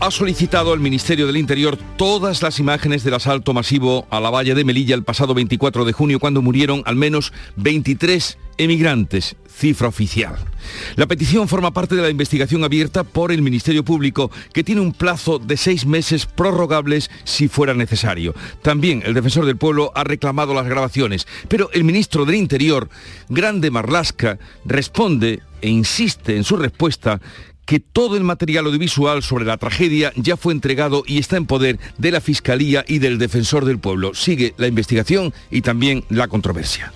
ha solicitado al Ministerio del Interior todas las imágenes del asalto masivo a la valla de Melilla el pasado 24 de junio cuando murieron al menos 23 emigrantes, cifra oficial. La petición forma parte de la investigación abierta por el Ministerio Público, que tiene un plazo de seis meses prorrogables si fuera necesario. También el defensor del pueblo ha reclamado las grabaciones, pero el ministro del Interior, Grande Marlasca, responde e insiste en su respuesta que todo el material audiovisual sobre la tragedia ya fue entregado y está en poder de la Fiscalía y del Defensor del Pueblo. Sigue la investigación y también la controversia.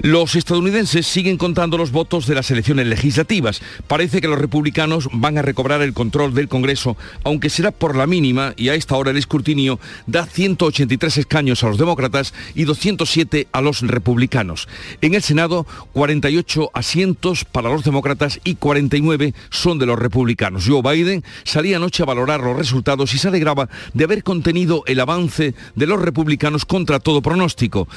Los estadounidenses siguen contando los votos de las elecciones legislativas. Parece que los republicanos van a recobrar el control del Congreso, aunque será por la mínima y a esta hora el escrutinio da 183 escaños a los demócratas y 207 a los republicanos. En el Senado, 48 asientos para los demócratas y 49 son de los republicanos republicanos. Joe Biden salía anoche a valorar los resultados y se alegraba de haber contenido el avance de los republicanos contra todo pronóstico.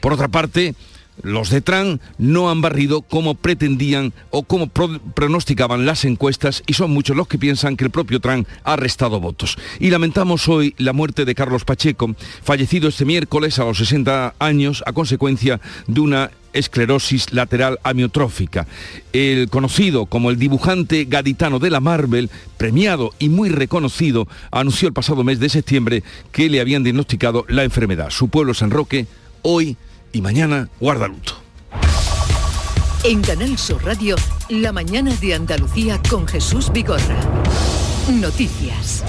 Por otra parte, los de Trump no han barrido como pretendían o como pronosticaban las encuestas y son muchos los que piensan que el propio Trump ha restado votos. Y lamentamos hoy la muerte de Carlos Pacheco, fallecido este miércoles a los 60 años a consecuencia de una esclerosis lateral amiotrófica. El conocido como el dibujante gaditano de la Marvel, premiado y muy reconocido, anunció el pasado mes de septiembre que le habían diagnosticado la enfermedad. Su pueblo San Roque hoy y mañana guarda luto. En Canal Sur Radio, la mañana de Andalucía con Jesús Vigorra. Noticias.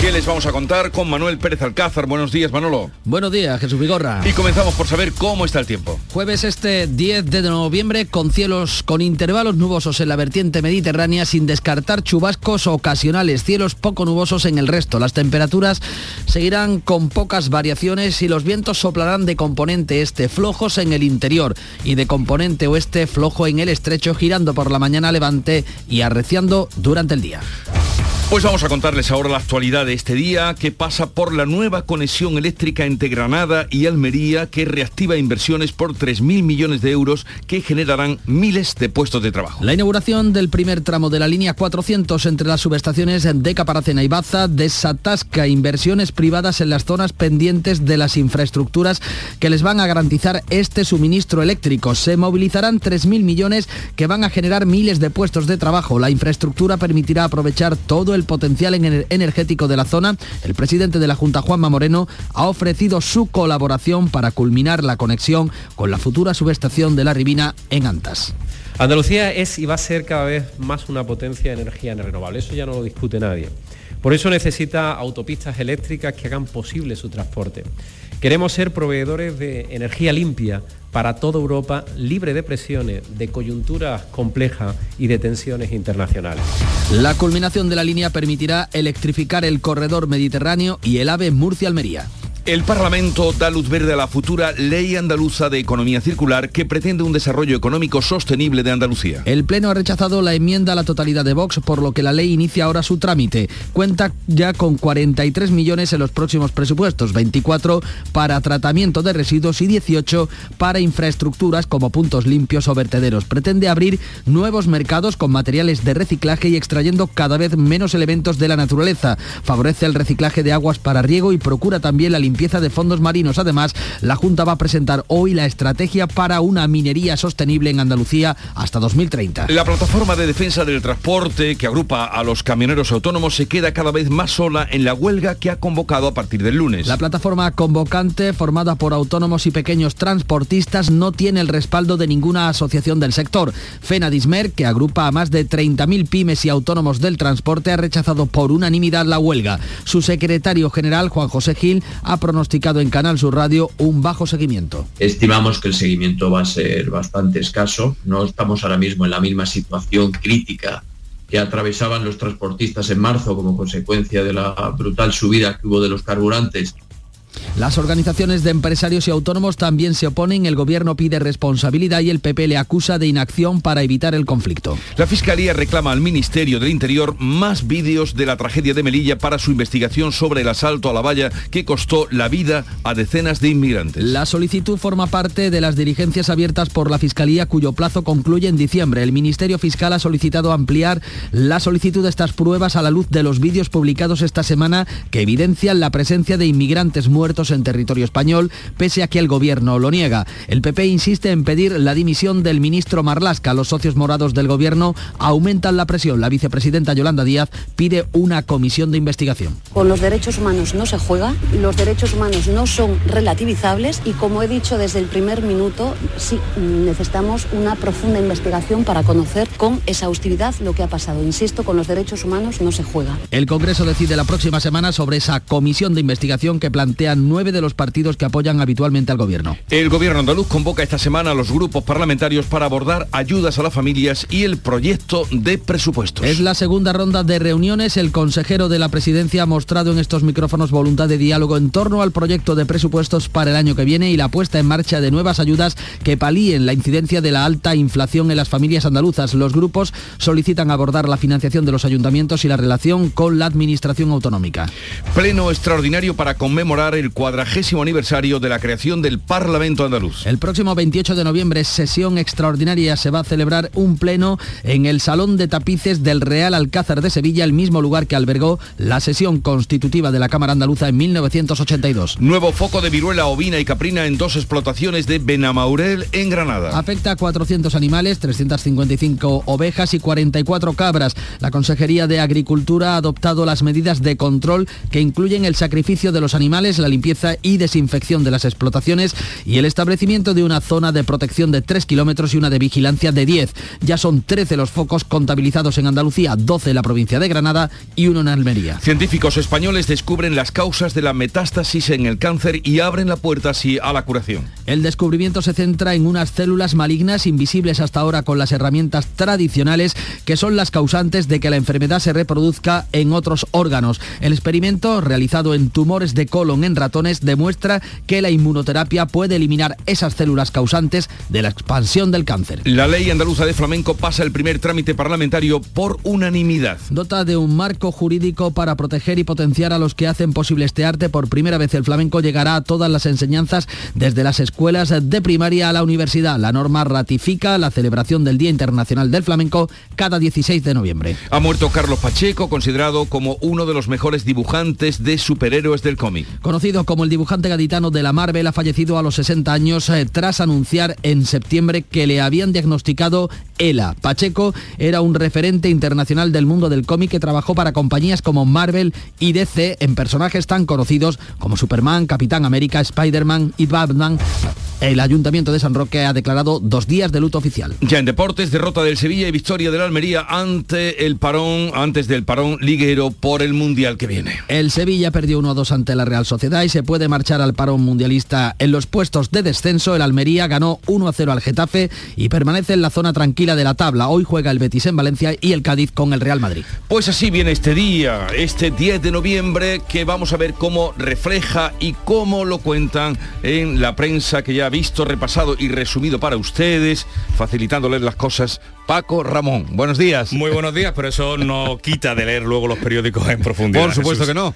¿Qué les vamos a contar con Manuel Pérez Alcázar? Buenos días, Manolo. Buenos días, Jesús Vigorra. Y comenzamos por saber cómo está el tiempo. Jueves este 10 de noviembre con cielos con intervalos nubosos en la vertiente mediterránea sin descartar chubascos ocasionales, cielos poco nubosos en el resto. Las temperaturas seguirán con pocas variaciones y los vientos soplarán de componente este flojos en el interior y de componente oeste flojo en el estrecho girando por la mañana levante y arreciando durante el día. Pues vamos a contarles ahora la actualidad de este día que pasa por la nueva conexión eléctrica entre Granada y Almería que reactiva inversiones por 3.000 millones de euros que generarán miles de puestos de trabajo. La inauguración del primer tramo de la línea 400 entre las subestaciones de Caparacena y Baza desatasca inversiones privadas en las zonas pendientes de las infraestructuras que les van a garantizar este suministro eléctrico. Se movilizarán 3.000 millones que van a generar miles de puestos de trabajo. La infraestructura permitirá aprovechar todo el potencial energético de la zona, el presidente de la Junta, Juanma Moreno, ha ofrecido su colaboración para culminar la conexión con la futura subestación de la Ribina en Antas. Andalucía es y va a ser cada vez más una potencia de energía renovable, eso ya no lo discute nadie. Por eso necesita autopistas eléctricas que hagan posible su transporte. Queremos ser proveedores de energía limpia para toda Europa, libre de presiones, de coyunturas complejas y de tensiones internacionales. La culminación de la línea permitirá electrificar el corredor mediterráneo y el AVE Murcia-Almería. El Parlamento da luz verde a la futura Ley Andaluza de Economía Circular que pretende un desarrollo económico sostenible de Andalucía. El Pleno ha rechazado la enmienda a la totalidad de Vox, por lo que la ley inicia ahora su trámite. Cuenta ya con 43 millones en los próximos presupuestos, 24 para tratamiento de residuos y 18 para infraestructuras como puntos limpios o vertederos. Pretende abrir nuevos mercados con materiales de reciclaje y extrayendo cada vez menos elementos de la naturaleza. Favorece el reciclaje de aguas para riego y procura también la limpieza limpieza de fondos marinos. Además, la Junta va a presentar hoy la estrategia para una minería sostenible en Andalucía hasta 2030. La plataforma de defensa del transporte que agrupa a los camioneros autónomos se queda cada vez más sola en la huelga que ha convocado a partir del lunes. La plataforma convocante, formada por autónomos y pequeños transportistas, no tiene el respaldo de ninguna asociación del sector. Fenadismer, que agrupa a más de 30.000 pymes y autónomos del transporte, ha rechazado por unanimidad la huelga. Su secretario general, Juan José Gil, ha pronosticado en Canal Sur Radio un bajo seguimiento. Estimamos que el seguimiento va a ser bastante escaso. No estamos ahora mismo en la misma situación crítica que atravesaban los transportistas en marzo como consecuencia de la brutal subida que hubo de los carburantes Las organizaciones de empresarios y autónomos también se oponen, el gobierno pide responsabilidad y el PP le acusa de inacción para evitar el conflicto. La Fiscalía reclama al Ministerio del Interior más vídeos de la tragedia de Melilla para su investigación sobre el asalto a la valla que costó la vida a decenas de inmigrantes. La solicitud forma parte de las diligencias abiertas por la Fiscalía cuyo plazo concluye en diciembre. El Ministerio Fiscal ha solicitado ampliar la solicitud de estas pruebas a la luz de los vídeos publicados esta semana que evidencian la presencia de inmigrantes muertos en territorio español, pese a que el gobierno lo niega. El PP insiste en pedir la dimisión del ministro Marlasca. Los socios morados del gobierno aumentan la presión. La vicepresidenta Yolanda Díaz pide una comisión de investigación. Con los derechos humanos no se juega, los derechos humanos no son relativizables y como he dicho desde el primer minuto, sí necesitamos una profunda investigación para conocer con exhaustividad lo que ha pasado. Insisto, con los derechos humanos no se juega. El Congreso decide la próxima semana sobre esa comisión de investigación que plantean nueve de los partidos que apoyan habitualmente al gobierno. El gobierno andaluz convoca esta semana a los grupos parlamentarios para abordar ayudas a las familias y el proyecto de presupuestos. Es la segunda ronda de reuniones. El consejero de la presidencia ha mostrado en estos micrófonos voluntad de diálogo en torno al proyecto de presupuestos para el año que viene y la puesta en marcha de nuevas ayudas que palíen la incidencia de la alta inflación en las familias andaluzas. Los grupos solicitan abordar la financiación de los ayuntamientos y la relación con la administración autonómica. Pleno extraordinario para conmemorar el cuadragésimo aniversario de la creación del Parlamento andaluz. El próximo 28 de noviembre, sesión extraordinaria, se va a celebrar un pleno en el Salón de Tapices del Real Alcázar de Sevilla, el mismo lugar que albergó la sesión constitutiva de la Cámara Andaluza en 1982. Nuevo foco de viruela ovina y caprina en dos explotaciones de Benamaurel en Granada. Afecta a 400 animales, 355 ovejas y 44 cabras. La Consejería de Agricultura ha adoptado las medidas de control que incluyen el sacrificio de los animales, la limpieza y desinfección de las explotaciones y el establecimiento de una zona de protección de 3 kilómetros y una de vigilancia de 10. Ya son 13 los focos contabilizados en Andalucía, 12 en la provincia de Granada y uno en Almería. Científicos españoles descubren las causas de la metástasis en el cáncer y abren la puerta así a la curación. El descubrimiento se centra en unas células malignas invisibles hasta ahora con las herramientas tradicionales que son las causantes de que la enfermedad se reproduzca en otros órganos. El experimento, realizado en tumores de colon en ratones, demuestra que la inmunoterapia puede eliminar esas células causantes de la expansión del cáncer. La ley andaluza de flamenco pasa el primer trámite parlamentario por unanimidad. Dota de un marco jurídico para proteger y potenciar a los que hacen posible este arte. Por primera vez el flamenco llegará a todas las enseñanzas desde las escuelas de primaria a la universidad. La norma ratifica la celebración del Día Internacional del Flamenco cada 16 de noviembre. Ha muerto Carlos Pacheco, considerado como uno de los mejores dibujantes de superhéroes del cómic. Conocido como el dibujante gaditano de la Marvel, ha fallecido a los 60 años eh, tras anunciar en septiembre que le habían diagnosticado ELA. Pacheco era un referente internacional del mundo del cómic que trabajó para compañías como Marvel y DC en personajes tan conocidos como Superman, Capitán América, Spider-Man y Batman. El Ayuntamiento de San Roque ha declarado dos días de luto oficial. Ya en deportes, derrota del Sevilla y victoria del Almería ante el parón, antes del parón liguero por el Mundial que viene. El Sevilla perdió 1-2 ante la Real Sociedad y se puede marchar al parón mundialista en los puestos de descenso. El Almería ganó 1-0 al Getafe y permanece en la zona tranquila de la tabla. Hoy juega el Betis en Valencia y el Cádiz con el Real Madrid. Pues así viene este día, este 10 de noviembre, que vamos a ver cómo refleja y cómo lo cuentan en la prensa que ya ha visto, repasado y resumido para ustedes, facilitándoles las cosas. Paco Ramón, buenos días. Muy buenos días, pero eso no quita de leer luego los periódicos en profundidad. Por supuesto Jesús. que no.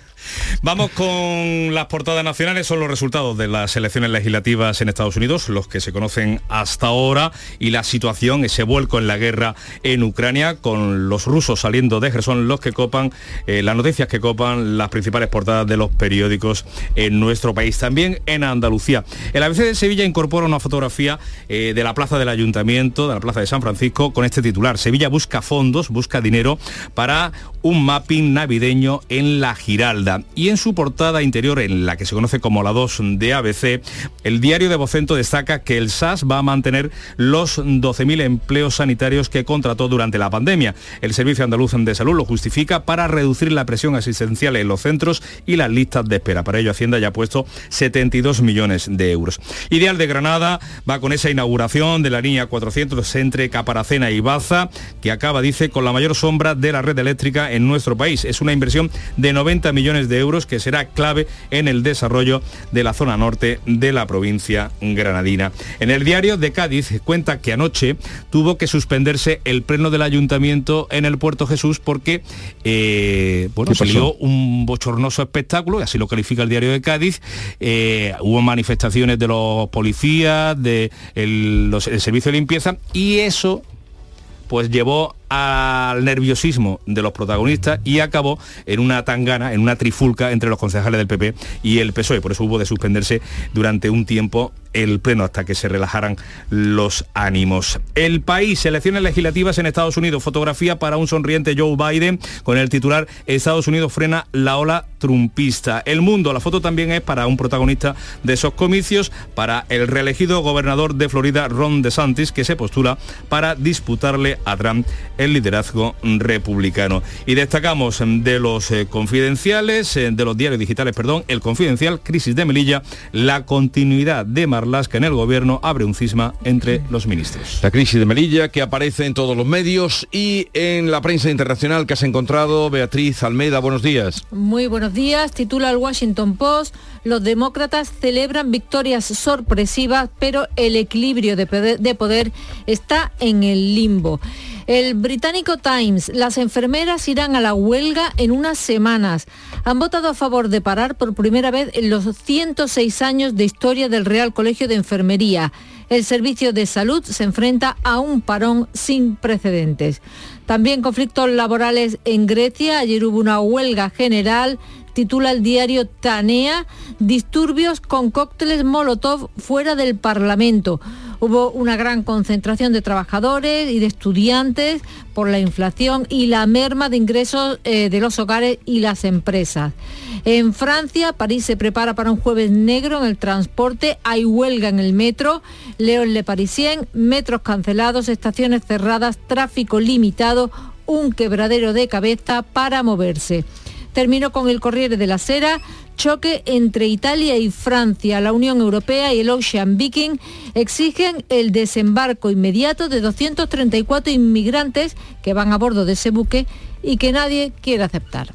Vamos con las portadas nacionales, son los resultados de las elecciones legislativas en Estados Unidos, los que se conocen hasta ahora, y la situación, ese vuelco en la guerra en Ucrania, con los rusos saliendo de Gerson, los que copan, eh, las noticias que copan las principales portadas de los periódicos en nuestro país. También en Andalucía. El ABC de Sevilla incorpora una fotografía eh, de la plaza del Ayuntamiento, de la plaza de San Francisco, con este titular. Sevilla busca fondos, busca dinero para un mapping navideño en la Giralda. Y en su portada interior, en la que se conoce como la 2 de ABC, el diario de Vocento destaca que el SAS va a mantener los 12.000 empleos sanitarios que contrató durante la pandemia. El Servicio Andaluz de Salud lo justifica para reducir la presión asistencial en los centros y las listas de espera. Para ello, Hacienda ya ha puesto 72 millones de euros. Ideal de Granada va con esa inauguración de la línea 400 entre Caparacena y Baza, que acaba, dice, con la mayor sombra de la red eléctrica en nuestro país. Es una inversión de 90 millones de euros que será clave en el desarrollo de la zona norte de la provincia granadina. En el diario de Cádiz cuenta que anoche tuvo que suspenderse el pleno del ayuntamiento en el Puerto Jesús porque eh, bueno, salió un bochornoso espectáculo, y así lo califica el diario de Cádiz. Eh, hubo manifestaciones de los policías, de el servicio de limpieza y eso pues llevó al nerviosismo de los protagonistas y acabó en una tangana, en una trifulca entre los concejales del PP y el PSOE. Por eso hubo de suspenderse durante un tiempo el pleno hasta que se relajaran los ánimos. El país, elecciones legislativas en Estados Unidos, fotografía para un sonriente Joe Biden con el titular Estados Unidos frena la ola trumpista. El mundo, la foto también es para un protagonista de esos comicios, para el reelegido gobernador de Florida, Ron DeSantis, que se postula para disputarle a Trump el liderazgo republicano. Y destacamos de los eh, confidenciales, eh, de los diarios digitales, perdón, el confidencial Crisis de Melilla, la continuidad de Marlasca en el gobierno abre un cisma entre los ministros. La crisis de Melilla que aparece en todos los medios y en la prensa internacional que has encontrado, Beatriz Almeida, buenos días. Muy buenos días, titula el Washington Post, los demócratas celebran victorias sorpresivas, pero el equilibrio de poder está en el limbo. El británico Times, las enfermeras irán a la huelga en unas semanas. Han votado a favor de parar por primera vez en los 106 años de historia del Real Colegio de Enfermería. El servicio de salud se enfrenta a un parón sin precedentes. También conflictos laborales en Grecia. Ayer hubo una huelga general titula el diario Tanea, disturbios con cócteles Molotov fuera del Parlamento. Hubo una gran concentración de trabajadores y de estudiantes por la inflación y la merma de ingresos eh, de los hogares y las empresas. En Francia, París se prepara para un jueves negro en el transporte, hay huelga en el metro, León Le Parisien, metros cancelados, estaciones cerradas, tráfico limitado, un quebradero de cabeza para moverse. Terminó con el Corriere de la Sera, choque entre Italia y Francia. La Unión Europea y el Ocean Viking exigen el desembarco inmediato de 234 inmigrantes que van a bordo de ese buque y que nadie quiere aceptar.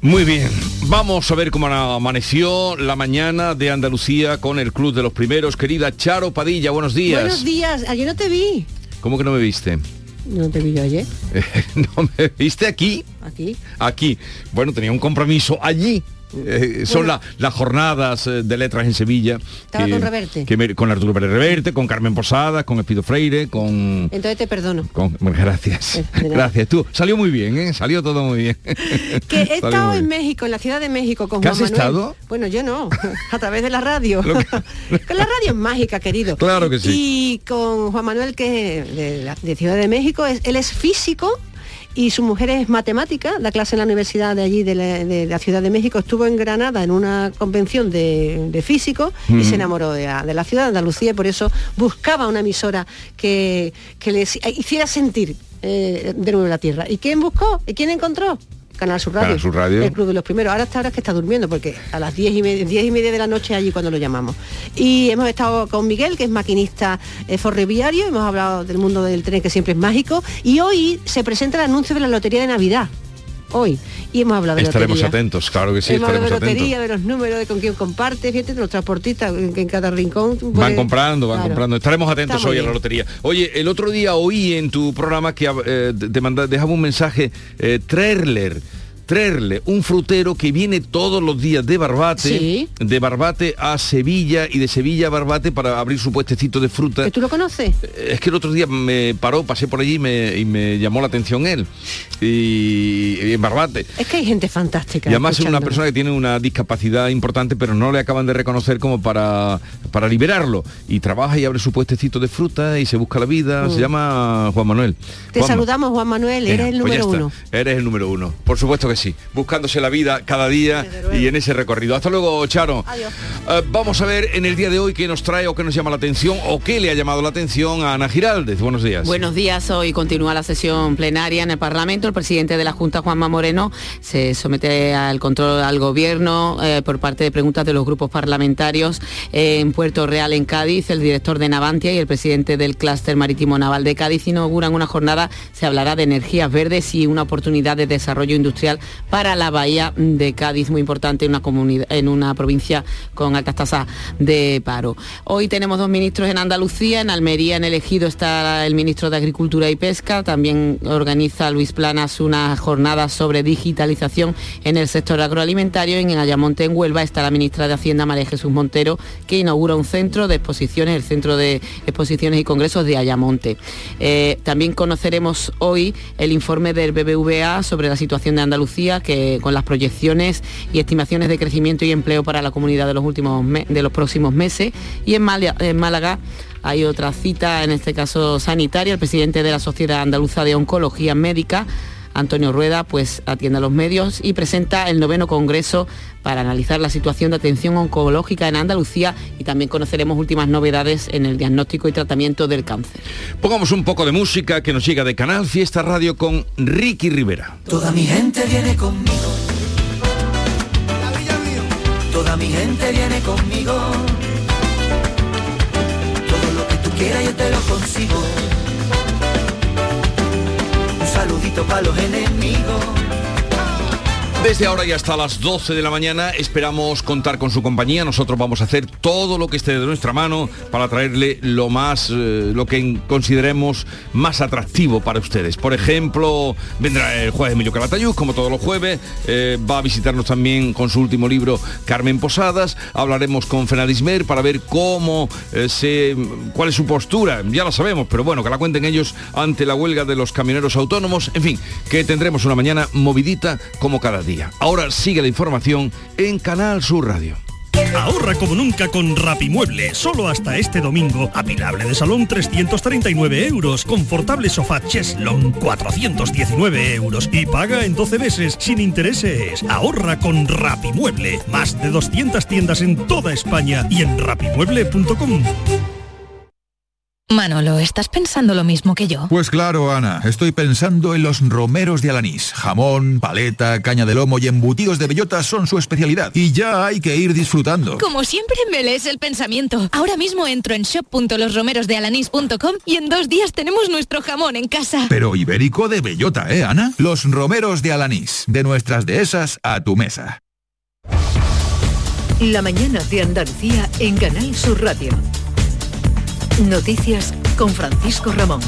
Muy bien, vamos a ver cómo amaneció la mañana de Andalucía con el Club de los Primeros. Querida Charo Padilla, buenos días. Buenos días, ayer no te vi. ¿Cómo que no me viste? No te vi yo ayer. ¿No me viste aquí? Aquí. Aquí. Bueno, tenía un compromiso allí. Eh, son las jornadas eh, de letras en Sevilla. Estaba con Reverte. con Arturo Pérez Reverte, con Carmen Posada, con Espido Freire, con... Entonces te perdono. gracias. gracias. Tú, salió muy bien, ¿eh? Salió todo muy bien. que he estado en México, en la Ciudad de México, con ¿Qué Juan has estado? Bueno, yo no, a través de la radio. con la radio es mágica, querido. Claro que sí. Y con Juan Manuel, que de, de Ciudad de México, es, él es físico y su mujer es matemática, da clase en la universidad de allí, de la, Ciudad de México, estuvo en Granada en una convención de, físicos y se enamoró de, la ciudad de Andalucía y por eso buscaba una emisora que, que le hiciera sentir eh, de nuevo la tierra. ¿Y quién buscó? ¿Y quién encontró? Canal Sur Radio, el Club de los Primeros. Ahora hasta ahora es que está durmiendo porque a las 10 y, media, y media de la noche allí cuando lo llamamos. Y hemos estado con Miguel, que es maquinista eh, ferroviario, hemos hablado del mundo del tren que siempre es mágico. Y hoy se presenta el anuncio de la Lotería de Navidad hoy. Y hemos hablado de Estaremos atentos, claro que sí. Hemos hablado de lotería, de los números, de con quién comparte, fíjate, de los transportistas que en cada rincón. van comprando, van comprando. Estaremos atentos hoy a la lotería. Oye, el otro día oí en tu programa que eh, te dejaba un mensaje, eh, Trailer traerle un frutero que viene todos los días de Barbate, de Barbate a Sevilla y de Sevilla a Barbate para abrir su puestecito de fruta. ¿Tú lo conoces? Es que el otro día me paró, pasé por allí y me, llamó la atención él. Y, en Barbate. Es que hay gente fantástica. Y además es una persona que tiene una discapacidad importante, pero no le acaban de reconocer como para, para liberarlo. Y trabaja y abre su puestecito de fruta y se busca la vida. Se mm. llama Juan Manuel. Te saludamos, Juan Manuel, eres el pues número uno. Eres el número uno. Por supuesto que sí, buscándose la vida cada día y en ese recorrido. Hasta luego, Charo. Eh, vamos a ver en el día de hoy qué nos trae o qué nos llama la atención o qué le ha llamado la atención a Ana Giraldez. Buenos días. Buenos días. Hoy continúa la sesión plenaria en el Parlamento. El presidente de la Junta, Juanma Moreno, se somete al control al gobierno eh, por parte de preguntas de los grupos parlamentarios en Puerto Real, en Cádiz. El director de Navantia y el presidente del clúster marítimo naval de Cádiz inauguran una jornada, se hablará de energías verdes y una oportunidad de desarrollo industrial para la bahía de Cádiz, muy importante en una comunidad, en una provincia con altas tasas de paro. Hoy tenemos dos ministros en Andalucía, en Almería en elegido está el ministro de Agricultura y Pesca, también organiza Luis Planas una jornada sobre digitalización en el sector agroalimentario en Ayamonte en Huelva está la ministra de Hacienda María Jesús Montero que inaugura un centro de exposiciones, el Centro de Exposiciones y Congresos de Ayamonte. Eh, también conoceremos hoy el informe del BBVA sobre la situación de Andalucía, que con las proyecciones y estimaciones de crecimiento y empleo para la comunidad de los últimos de los próximos meses. Y en Málaga hay otra cita, en este caso sanitaria, el presidente de la Sociedad Andaluza de Oncología Médica Antonio Rueda pues atiende a los medios y presenta el noveno congreso para analizar la situación de atención oncológica en Andalucía y también conoceremos últimas novedades en el diagnóstico y tratamiento del cáncer. Pongamos un poco de música que nos llega de Canal Fiesta Radio con Ricky Rivera. Toda mi gente viene conmigo. Toda mi gente viene conmigo. Todo lo que tú quieras yo te lo consigo saludito para los enemigos. Desde ahora y hasta las 12 de la mañana esperamos contar con su compañía. Nosotros vamos a hacer todo lo que esté de nuestra mano para traerle lo más, eh, lo que consideremos más atractivo para ustedes. Por ejemplo, vendrá el juez Emilio Calatayud, como todos los jueves. Eh, va a visitarnos también con su último libro Carmen Posadas. Hablaremos con Fenadismer para ver cómo eh, se, cuál es su postura. Ya la sabemos, pero bueno, que la cuenten ellos ante la huelga de los camioneros autónomos. En fin, que tendremos una mañana movidita como cada día. Ahora sigue la información en Canal Sur Radio. Ahorra como nunca con Rapimueble. Solo hasta este domingo. Apilable de salón 339 euros. Confortable sofá Cheslon 419 euros. Y paga en 12 meses sin intereses. Ahorra con Rapimueble. Más de 200 tiendas en toda España y en rapimueble.com. Manolo, ¿estás pensando lo mismo que yo? Pues claro, Ana, estoy pensando en los romeros de Alanís. Jamón, paleta, caña de lomo y embutidos de bellota son su especialidad. Y ya hay que ir disfrutando. Como siempre me lees el pensamiento. Ahora mismo entro en shop.losromerosdealanís.com y en dos días tenemos nuestro jamón en casa. Pero ibérico de bellota, ¿eh, Ana? Los romeros de Alanís. De nuestras dehesas a tu mesa. La mañana de Andalucía en Canal Sur Radio. Noticias con Francisco Ramón.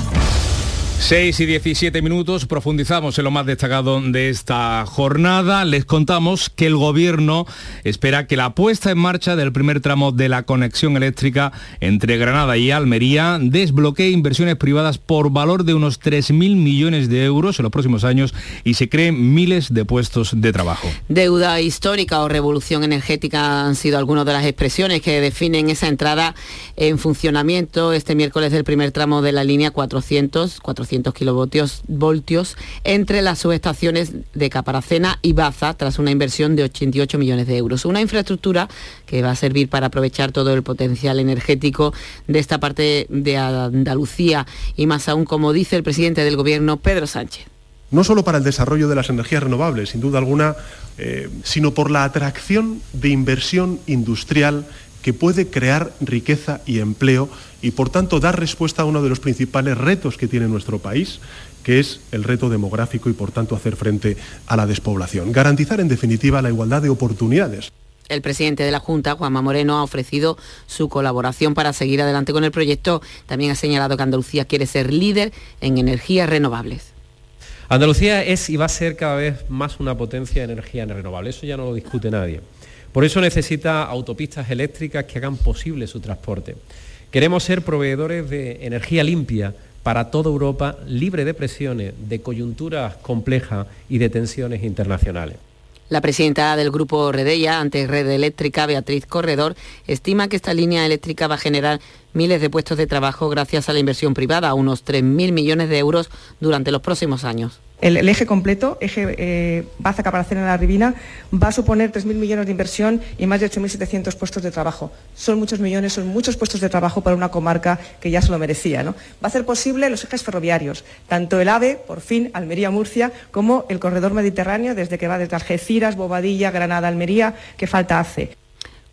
6 y 17 minutos, profundizamos en lo más destacado de esta jornada. Les contamos que el Gobierno espera que la puesta en marcha del primer tramo de la conexión eléctrica entre Granada y Almería desbloquee inversiones privadas por valor de unos 3.000 millones de euros en los próximos años y se creen miles de puestos de trabajo. Deuda histórica o revolución energética han sido algunas de las expresiones que definen esa entrada en funcionamiento este miércoles del primer tramo de la línea 400, 400 kilovoltios voltios entre las subestaciones de Caparacena y Baza tras una inversión de 88 millones de euros. Una infraestructura que va a servir para aprovechar todo el potencial energético de esta parte de Andalucía y más aún, como dice el presidente del Gobierno, Pedro Sánchez no solo para el desarrollo de las energías renovables, sin duda alguna, eh, sino por la atracción de inversión industrial que puede crear riqueza y empleo y por tanto dar respuesta a uno de los principales retos que tiene nuestro país, que es el reto demográfico y por tanto hacer frente a la despoblación. Garantizar en definitiva la igualdad de oportunidades. El presidente de la Junta, Juanma Moreno, ha ofrecido su colaboración para seguir adelante con el proyecto. También ha señalado que Andalucía quiere ser líder en energías renovables. Andalucía es y va a ser cada vez más una potencia de energías renovables. Eso ya no lo discute nadie. Por eso necesita autopistas eléctricas que hagan posible su transporte. Queremos ser proveedores de energía limpia para toda Europa, libre de presiones, de coyunturas complejas y de tensiones internacionales. La presidenta del grupo Redella, ante Red Eléctrica, Beatriz Corredor, estima que esta línea eléctrica va a generar miles de puestos de trabajo gracias a la inversión privada, unos 3.000 millones de euros durante los próximos años. El, eje completo, eje eh, Baza Caparacena en la Ribina, va a suponer 3.000 millones de inversión y más de 8.700 puestos de trabajo. Son muchos millones, son muchos puestos de trabajo para una comarca que ya se lo merecía. ¿no? Va a ser posible los ejes ferroviarios, tanto el AVE, por fin, Almería-Murcia, como el corredor mediterráneo, desde que va desde Algeciras, Bobadilla, Granada, Almería, que falta hace.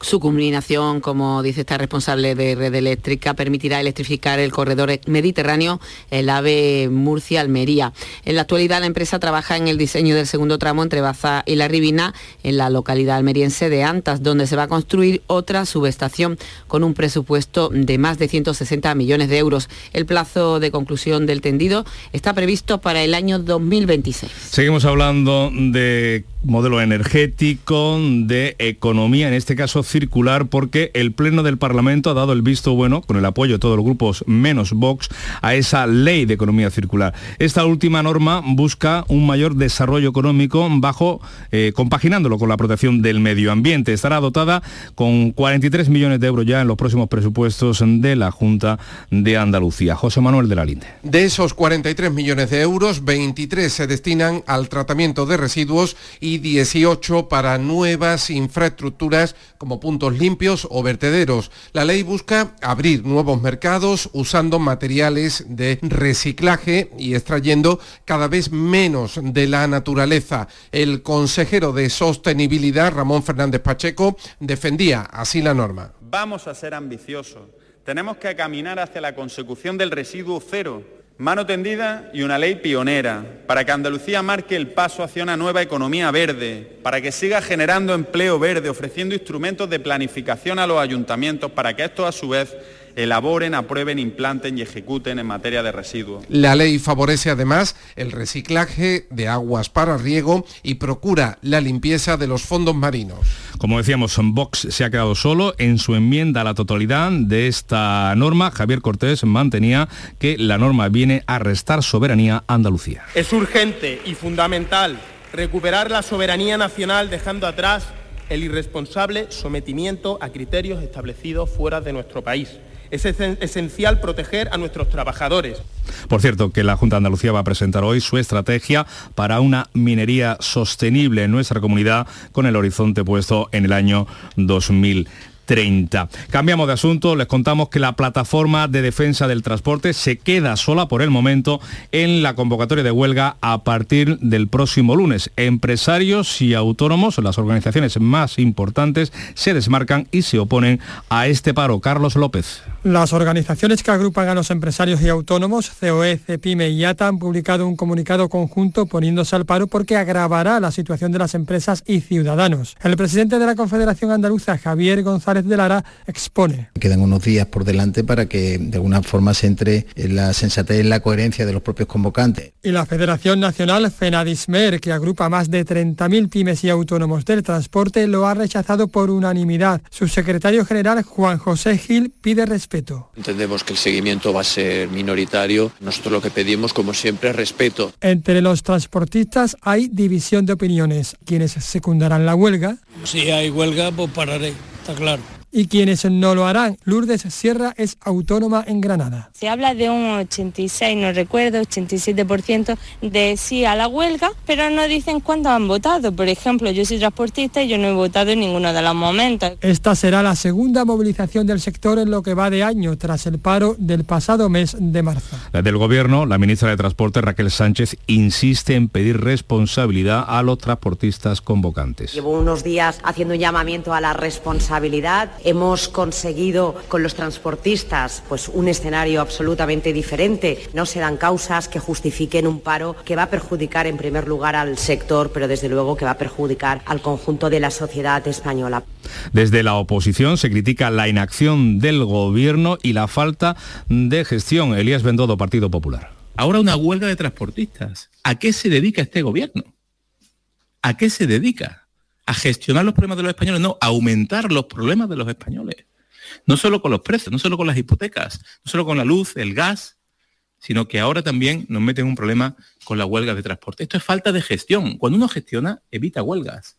Su combinación, como dice esta responsable de red eléctrica, permitirá electrificar el corredor mediterráneo, el AVE Murcia-Almería. En la actualidad, la empresa trabaja en el diseño del segundo tramo entre Baza y La Ribina, en la localidad almeriense de Antas, donde se va a construir otra subestación con un presupuesto de más de 160 millones de euros. El plazo de conclusión del tendido está previsto para el año 2026. Seguimos hablando de modelo energético, de economía, en este caso circular, porque el Pleno del Parlamento ha dado el visto bueno, con el apoyo de todos los grupos menos Vox, a esa ley de economía circular. Esta última norma busca un mayor desarrollo económico bajo, eh, compaginándolo con la protección del medio ambiente. Estará dotada con 43 millones de euros ya en los próximos presupuestos de la Junta de Andalucía. José Manuel de la Linde. De esos 43 millones de euros, 23 se destinan al tratamiento de residuos y 18 para nuevas infraestructuras como puntos limpios o vertederos. La ley busca abrir nuevos mercados usando materiales de reciclaje y extrayendo cada vez menos de la naturaleza. El consejero de Sostenibilidad, Ramón Fernández Pacheco, defendía así la norma. Vamos a ser ambiciosos. Tenemos que caminar hacia la consecución del residuo cero Mano tendida y una ley pionera para que Andalucía marque el paso hacia una nueva economía verde, para que siga generando empleo verde, ofreciendo instrumentos de planificación a los ayuntamientos para que estos a su vez elaboren, aprueben, implanten y ejecuten en materia de residuos. La ley favorece además el reciclaje de aguas para riego y procura la limpieza de los fondos marinos. Como decíamos, Vox se ha quedado solo en su enmienda a la totalidad de esta norma. Javier Cortés mantenía que la norma viene a restar soberanía a Andalucía. Es urgente y fundamental recuperar la soberanía nacional dejando atrás el irresponsable sometimiento a criterios establecidos fuera de nuestro país es esencial proteger a nuestros trabajadores. Por cierto, que la Junta de Andalucía va a presentar hoy su estrategia para una minería sostenible en nuestra comunidad con el horizonte puesto en el año 2000. 30. Cambiamos de asunto, les contamos que la plataforma de defensa del transporte se queda sola por el momento en la convocatoria de huelga a partir del próximo lunes. Empresarios y autónomos, las organizaciones más importantes, se desmarcan y se oponen a este paro. Carlos López. Las organizaciones que agrupan a los empresarios y autónomos, COE, CEPIME y IATA, han publicado un comunicado conjunto poniéndose al paro porque agravará la situación de las empresas y ciudadanos. El presidente de la Confederación Andaluza, Javier González de Lara, expone. Quedan unos días por delante para que de alguna forma se entre en la sensatez y la coherencia de los propios convocantes. Y la Federación Nacional FENADISMER, que agrupa más de 30.000 pymes y autónomos del transporte, lo ha rechazado por unanimidad. Su secretario general, Juan José Gil, pide respeto Entendemos que el seguimiento va a ser minoritario. Nosotros lo que pedimos, como siempre, es respeto. Entre los transportistas hay división de opiniones. Quienes secundarán la huelga. Si hay huelga, pues pararé, está claro y quienes no lo harán. Lourdes Sierra es autónoma en Granada. Se habla de un 86, no recuerdo, 87% de sí a la huelga, pero no dicen cuándo han votado. Por ejemplo, yo soy transportista y yo no he votado en ninguno de los momentos. Esta será la segunda movilización del sector en lo que va de año, tras el paro del pasado mes de marzo. Del Gobierno, la ministra de Transporte, Raquel Sánchez, insiste en pedir responsabilidad a los transportistas convocantes. Llevo unos días haciendo un llamamiento a la responsabilidad Hemos conseguido con los transportistas pues, un escenario absolutamente diferente. No se dan causas que justifiquen un paro que va a perjudicar en primer lugar al sector, pero desde luego que va a perjudicar al conjunto de la sociedad española. Desde la oposición se critica la inacción del gobierno y la falta de gestión. Elías Bendodo, Partido Popular. Ahora una huelga de transportistas. ¿A qué se dedica este gobierno? ¿A qué se dedica? A gestionar los problemas de los españoles, no, aumentar los problemas de los españoles. No solo con los precios, no solo con las hipotecas, no solo con la luz, el gas, sino que ahora también nos meten un problema con la huelga de transporte. Esto es falta de gestión. Cuando uno gestiona, evita huelgas.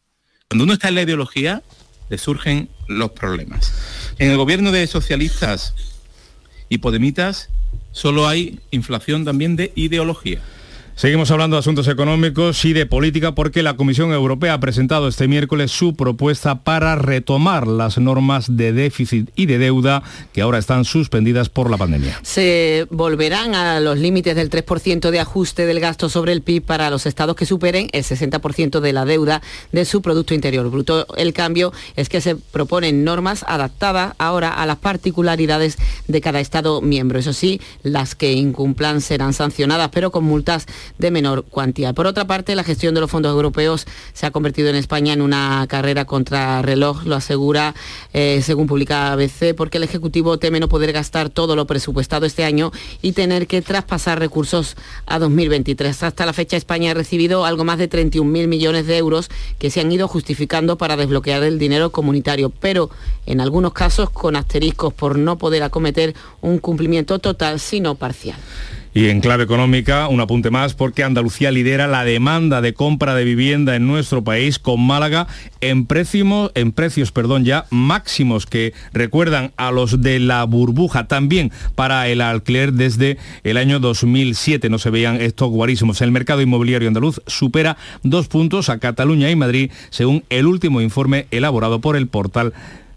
Cuando uno está en la ideología, le surgen los problemas. En el gobierno de socialistas y podemitas solo hay inflación también de ideología. Seguimos hablando de asuntos económicos y de política porque la Comisión Europea ha presentado este miércoles su propuesta para retomar las normas de déficit y de deuda que ahora están suspendidas por la pandemia. Se volverán a los límites del 3% de ajuste del gasto sobre el PIB para los estados que superen el 60% de la deuda de su Producto Interior Bruto. El cambio es que se proponen normas adaptadas ahora a las particularidades de cada estado miembro. Eso sí, las que incumplan serán sancionadas, pero con multas de menor cuantía. Por otra parte, la gestión de los fondos europeos se ha convertido en España en una carrera contra reloj, lo asegura, eh, según publica ABC, porque el Ejecutivo teme no poder gastar todo lo presupuestado este año y tener que traspasar recursos a 2023. Hasta la fecha, España ha recibido algo más de 31.000 millones de euros que se han ido justificando para desbloquear el dinero comunitario, pero en algunos casos con asteriscos por no poder acometer un cumplimiento total, sino parcial. Y en clave económica, un apunte más, porque Andalucía lidera la demanda de compra de vivienda en nuestro país, con Málaga en, en precios perdón, ya máximos que recuerdan a los de la burbuja, también para el alquiler desde el año 2007. No se veían estos guarísimos. El mercado inmobiliario andaluz supera dos puntos a Cataluña y Madrid, según el último informe elaborado por el portal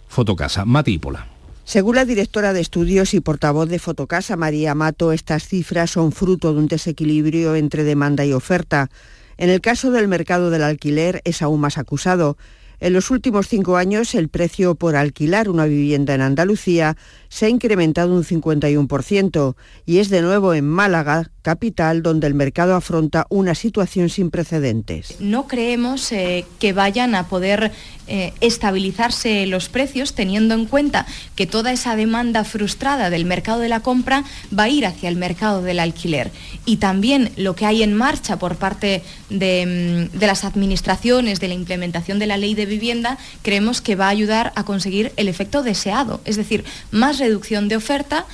Fotocasa. Matípola. Según la directora de estudios y portavoz de Fotocasa, María Mato, estas cifras son fruto de un desequilibrio entre demanda y oferta. En el caso del mercado del alquiler es aún más acusado. En los últimos cinco años, el precio por alquilar una vivienda en Andalucía se ha incrementado un 51% y es de nuevo en Málaga, capital, donde el mercado afronta una situación sin precedentes. No creemos eh, que vayan a poder eh, estabilizarse los precios teniendo en cuenta que toda esa demanda frustrada del mercado de la compra va a ir hacia el mercado del alquiler. Y también lo que hay en marcha por parte de, mm, de las administraciones de la implementación de la ley de vivienda, creemos que va a ayudar a conseguir el efecto deseado, es decir, más reducción de oferta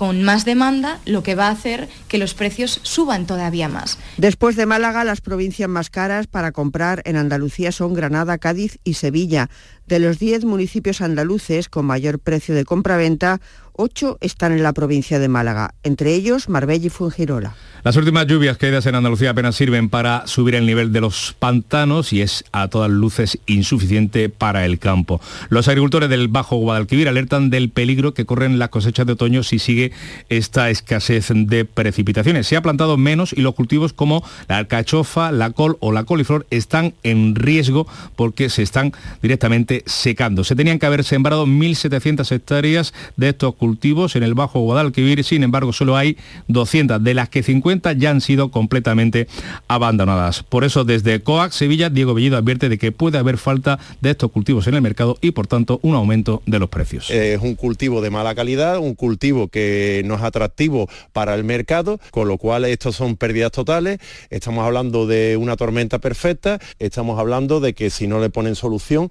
con más demanda, lo que va a hacer que los precios suban todavía más. Después de Málaga, las provincias más caras para comprar en Andalucía son Granada, Cádiz y Sevilla. De los 10 municipios andaluces con mayor precio de compraventa, Ocho están en la provincia de Málaga, entre ellos Marbella y Fuengirola. Las últimas lluvias caídas en Andalucía apenas sirven para subir el nivel de los pantanos y es a todas luces insuficiente para el campo. Los agricultores del Bajo Guadalquivir alertan del peligro que corren las cosechas de otoño si sigue esta escasez de precipitaciones. Se ha plantado menos y los cultivos como la alcachofa, la col o la coliflor están en riesgo porque se están directamente secando. Se tenían que haber sembrado 1.700 hectáreas de estos cultivos en el Bajo Guadalquivir, sin embargo solo hay 200, de las que 50 ya han sido completamente abandonadas. Por eso desde COAC Sevilla, Diego Bellido advierte de que puede haber falta de estos cultivos en el mercado y por tanto un aumento de los precios. Es un cultivo de mala calidad, un cultivo que no es atractivo para el mercado, con lo cual estos son pérdidas totales. Estamos hablando de una tormenta perfecta, estamos hablando de que si no le ponen solución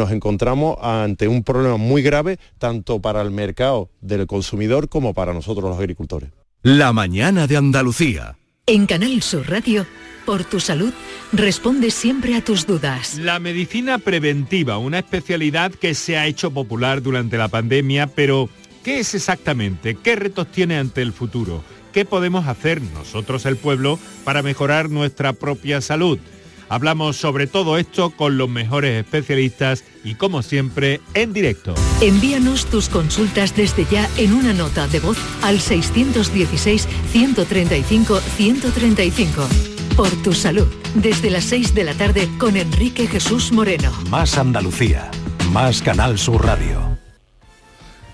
nos encontramos ante un problema muy grave tanto para el mercado del consumidor como para nosotros los agricultores. La mañana de Andalucía. En Canal Sur Radio, por tu salud, responde siempre a tus dudas. La medicina preventiva, una especialidad que se ha hecho popular durante la pandemia, pero ¿qué es exactamente? ¿Qué retos tiene ante el futuro? ¿Qué podemos hacer nosotros, el pueblo, para mejorar nuestra propia salud? Hablamos sobre todo esto con los mejores especialistas y como siempre en directo. Envíanos tus consultas desde ya en una nota de voz al 616-135-135. Por tu salud, desde las 6 de la tarde con Enrique Jesús Moreno. Más Andalucía, más Canal Sur Radio.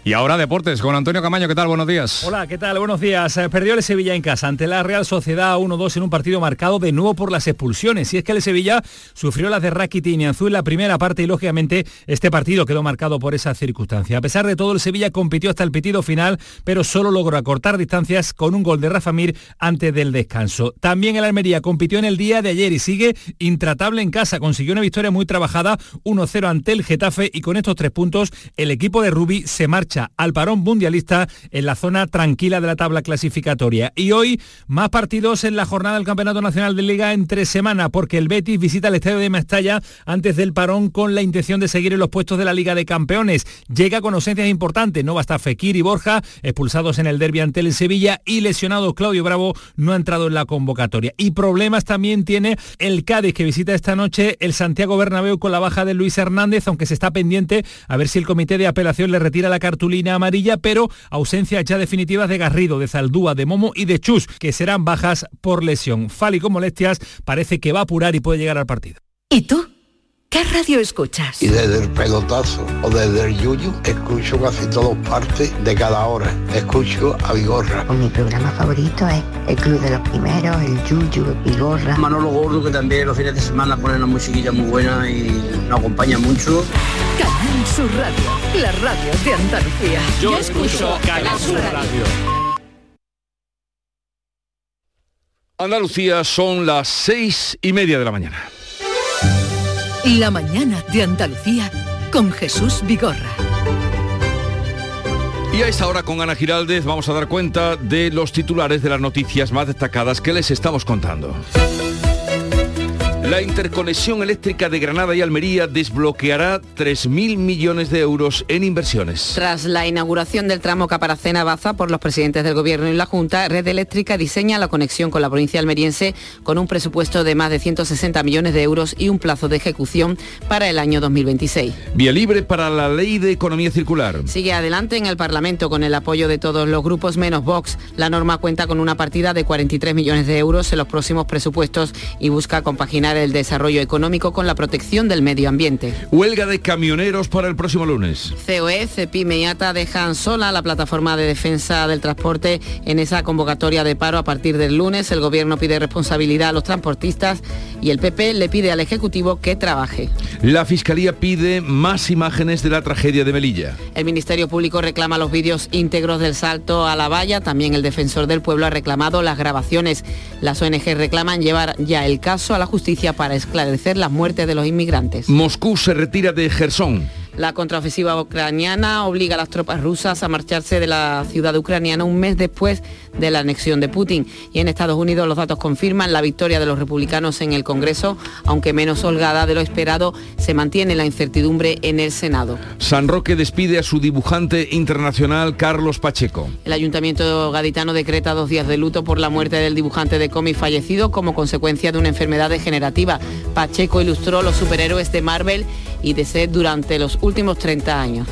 Y ahora deportes con Antonio Camaño, ¿qué tal? Buenos días. Hola, ¿qué tal? Buenos días. Eh, perdió el Sevilla en casa ante la Real Sociedad 1-2 en un partido marcado de nuevo por las expulsiones. Y es que el Sevilla sufrió las de Rakiti y Nianzú en la primera parte y lógicamente este partido quedó marcado por esa circunstancia. A pesar de todo, el Sevilla compitió hasta el pitido final, pero solo logró acortar distancias con un gol de Rafa Mir antes del descanso. También el Almería compitió en el día de ayer y sigue intratable en casa. Consiguió una victoria muy trabajada, 1-0 ante el Getafe y con estos tres puntos el equipo de Rubi se marcha al parón mundialista en la zona tranquila de la tabla clasificatoria. Y hoy más partidos en la jornada del Campeonato Nacional de Liga entre semana, porque el Betis visita el estadio de Mestalla antes del parón con la intención de seguir en los puestos de la Liga de Campeones. Llega con ausencias importantes, no va a estar Fekir y Borja, expulsados en el derbi ante el Sevilla y lesionado Claudio Bravo no ha entrado en la convocatoria. Y problemas también tiene el Cádiz que visita esta noche el Santiago Bernabéu con la baja de Luis Hernández, aunque se está pendiente a ver si el comité de apelación le retira la cartulina amarilla, pero ausencias ya definitivas de Garrido, de Zaldúa, de Momo y de Chus, que serán bajas por lesión. Fali con molestias parece que va a apurar y puede llegar al partido. ¿Y tú? ¿Qué radio escuchas? Y desde el pelotazo o desde el yuyu, escucho casi todas partes de cada hora. Escucho a Vigorra. Mi programa favorito es El Club de los Primeros, el Yuyu, Vigorra. Manolo Gordo, que también los fines de semana pone una musiquilla muy buena y nos acompaña mucho. Canal Sur Radio, la radio de Andalucía. Yo escucho Canal Sur Radio. Andalucía son las seis y media de la mañana. La mañana de Andalucía con Jesús Vigorra. Y a esta hora con Ana Giraldez vamos a dar cuenta de los titulares de las noticias más destacadas que les estamos contando. La interconexión eléctrica de Granada y Almería desbloqueará 3.000 millones de euros en inversiones. Tras la inauguración del tramo Caparacena-Baza por los presidentes del Gobierno y la Junta, Red Eléctrica diseña la conexión con la provincia almeriense con un presupuesto de más de 160 millones de euros y un plazo de ejecución para el año 2026. Vía libre para la ley de economía circular. Sigue adelante en el Parlamento con el apoyo de todos los grupos menos Vox. La norma cuenta con una partida de 43 millones de euros en los próximos presupuestos y busca compaginar el desarrollo económico con la protección del medio ambiente. Huelga de camioneros para el próximo lunes. COE, CEPIME y ATA dejan sola la plataforma de defensa del transporte en esa convocatoria de paro a partir del lunes. El gobierno pide responsabilidad a los transportistas y el PP le pide al Ejecutivo que trabaje. La Fiscalía pide más imágenes de la tragedia de Melilla. El Ministerio Público reclama los vídeos íntegros del salto a la valla. También el defensor del pueblo ha reclamado las grabaciones. Las ONG reclaman llevar ya el caso a la justicia para esclarecer las muertes de los inmigrantes. Moscú se retira de Gerson. La contraofensiva ucraniana obliga a las tropas rusas a marcharse de la ciudad ucraniana un mes después de la anexión de Putin. Y en Estados Unidos los datos confirman la victoria de los republicanos en el Congreso, aunque menos holgada de lo esperado, se mantiene la incertidumbre en el Senado. San Roque despide a su dibujante internacional Carlos Pacheco. El Ayuntamiento gaditano decreta dos días de luto por la muerte del dibujante de cómic fallecido como consecuencia de una enfermedad degenerativa. Pacheco ilustró los superhéroes de Marvel y DC durante los últimos 30 años.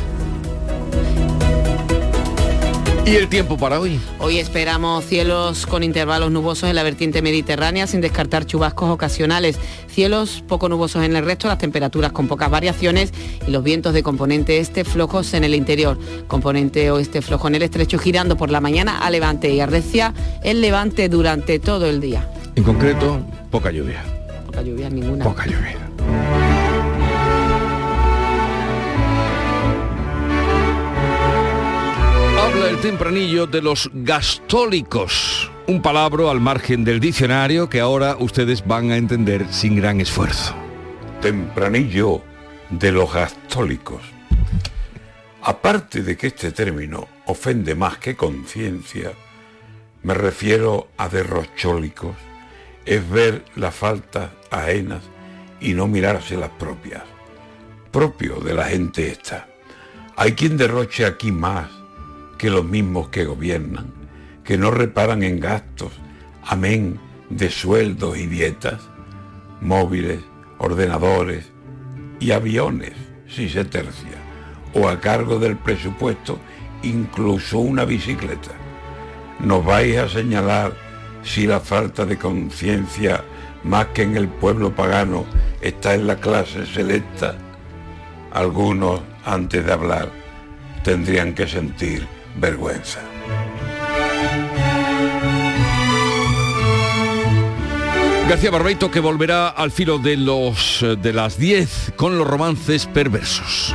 ¿Y el tiempo para hoy? Hoy esperamos cielos con intervalos nubosos en la vertiente mediterránea sin descartar chubascos ocasionales. Cielos poco nubosos en el resto, las temperaturas con pocas variaciones y los vientos de componente este flojos en el interior. Componente oeste flojo en el estrecho girando por la mañana a levante y arrecia el levante durante todo el día. En concreto, poca lluvia. Poca lluvia ninguna. Poca lluvia. Tempranillo de los gastólicos, un palabra al margen del diccionario que ahora ustedes van a entender sin gran esfuerzo. Tempranillo de los gastólicos. Aparte de que este término ofende más que conciencia, me refiero a derrochólicos, es ver las faltas ajenas y no mirarse las propias. Propio de la gente esta. Hay quien derroche aquí más que los mismos que gobiernan, que no reparan en gastos, amén de sueldos y dietas, móviles, ordenadores y aviones, si se tercia, o a cargo del presupuesto incluso una bicicleta. ¿Nos vais a señalar si la falta de conciencia más que en el pueblo pagano está en la clase selecta? Algunos, antes de hablar, tendrían que sentir vergüenza. García Barbeito que volverá al filo de los de las 10 con los romances perversos.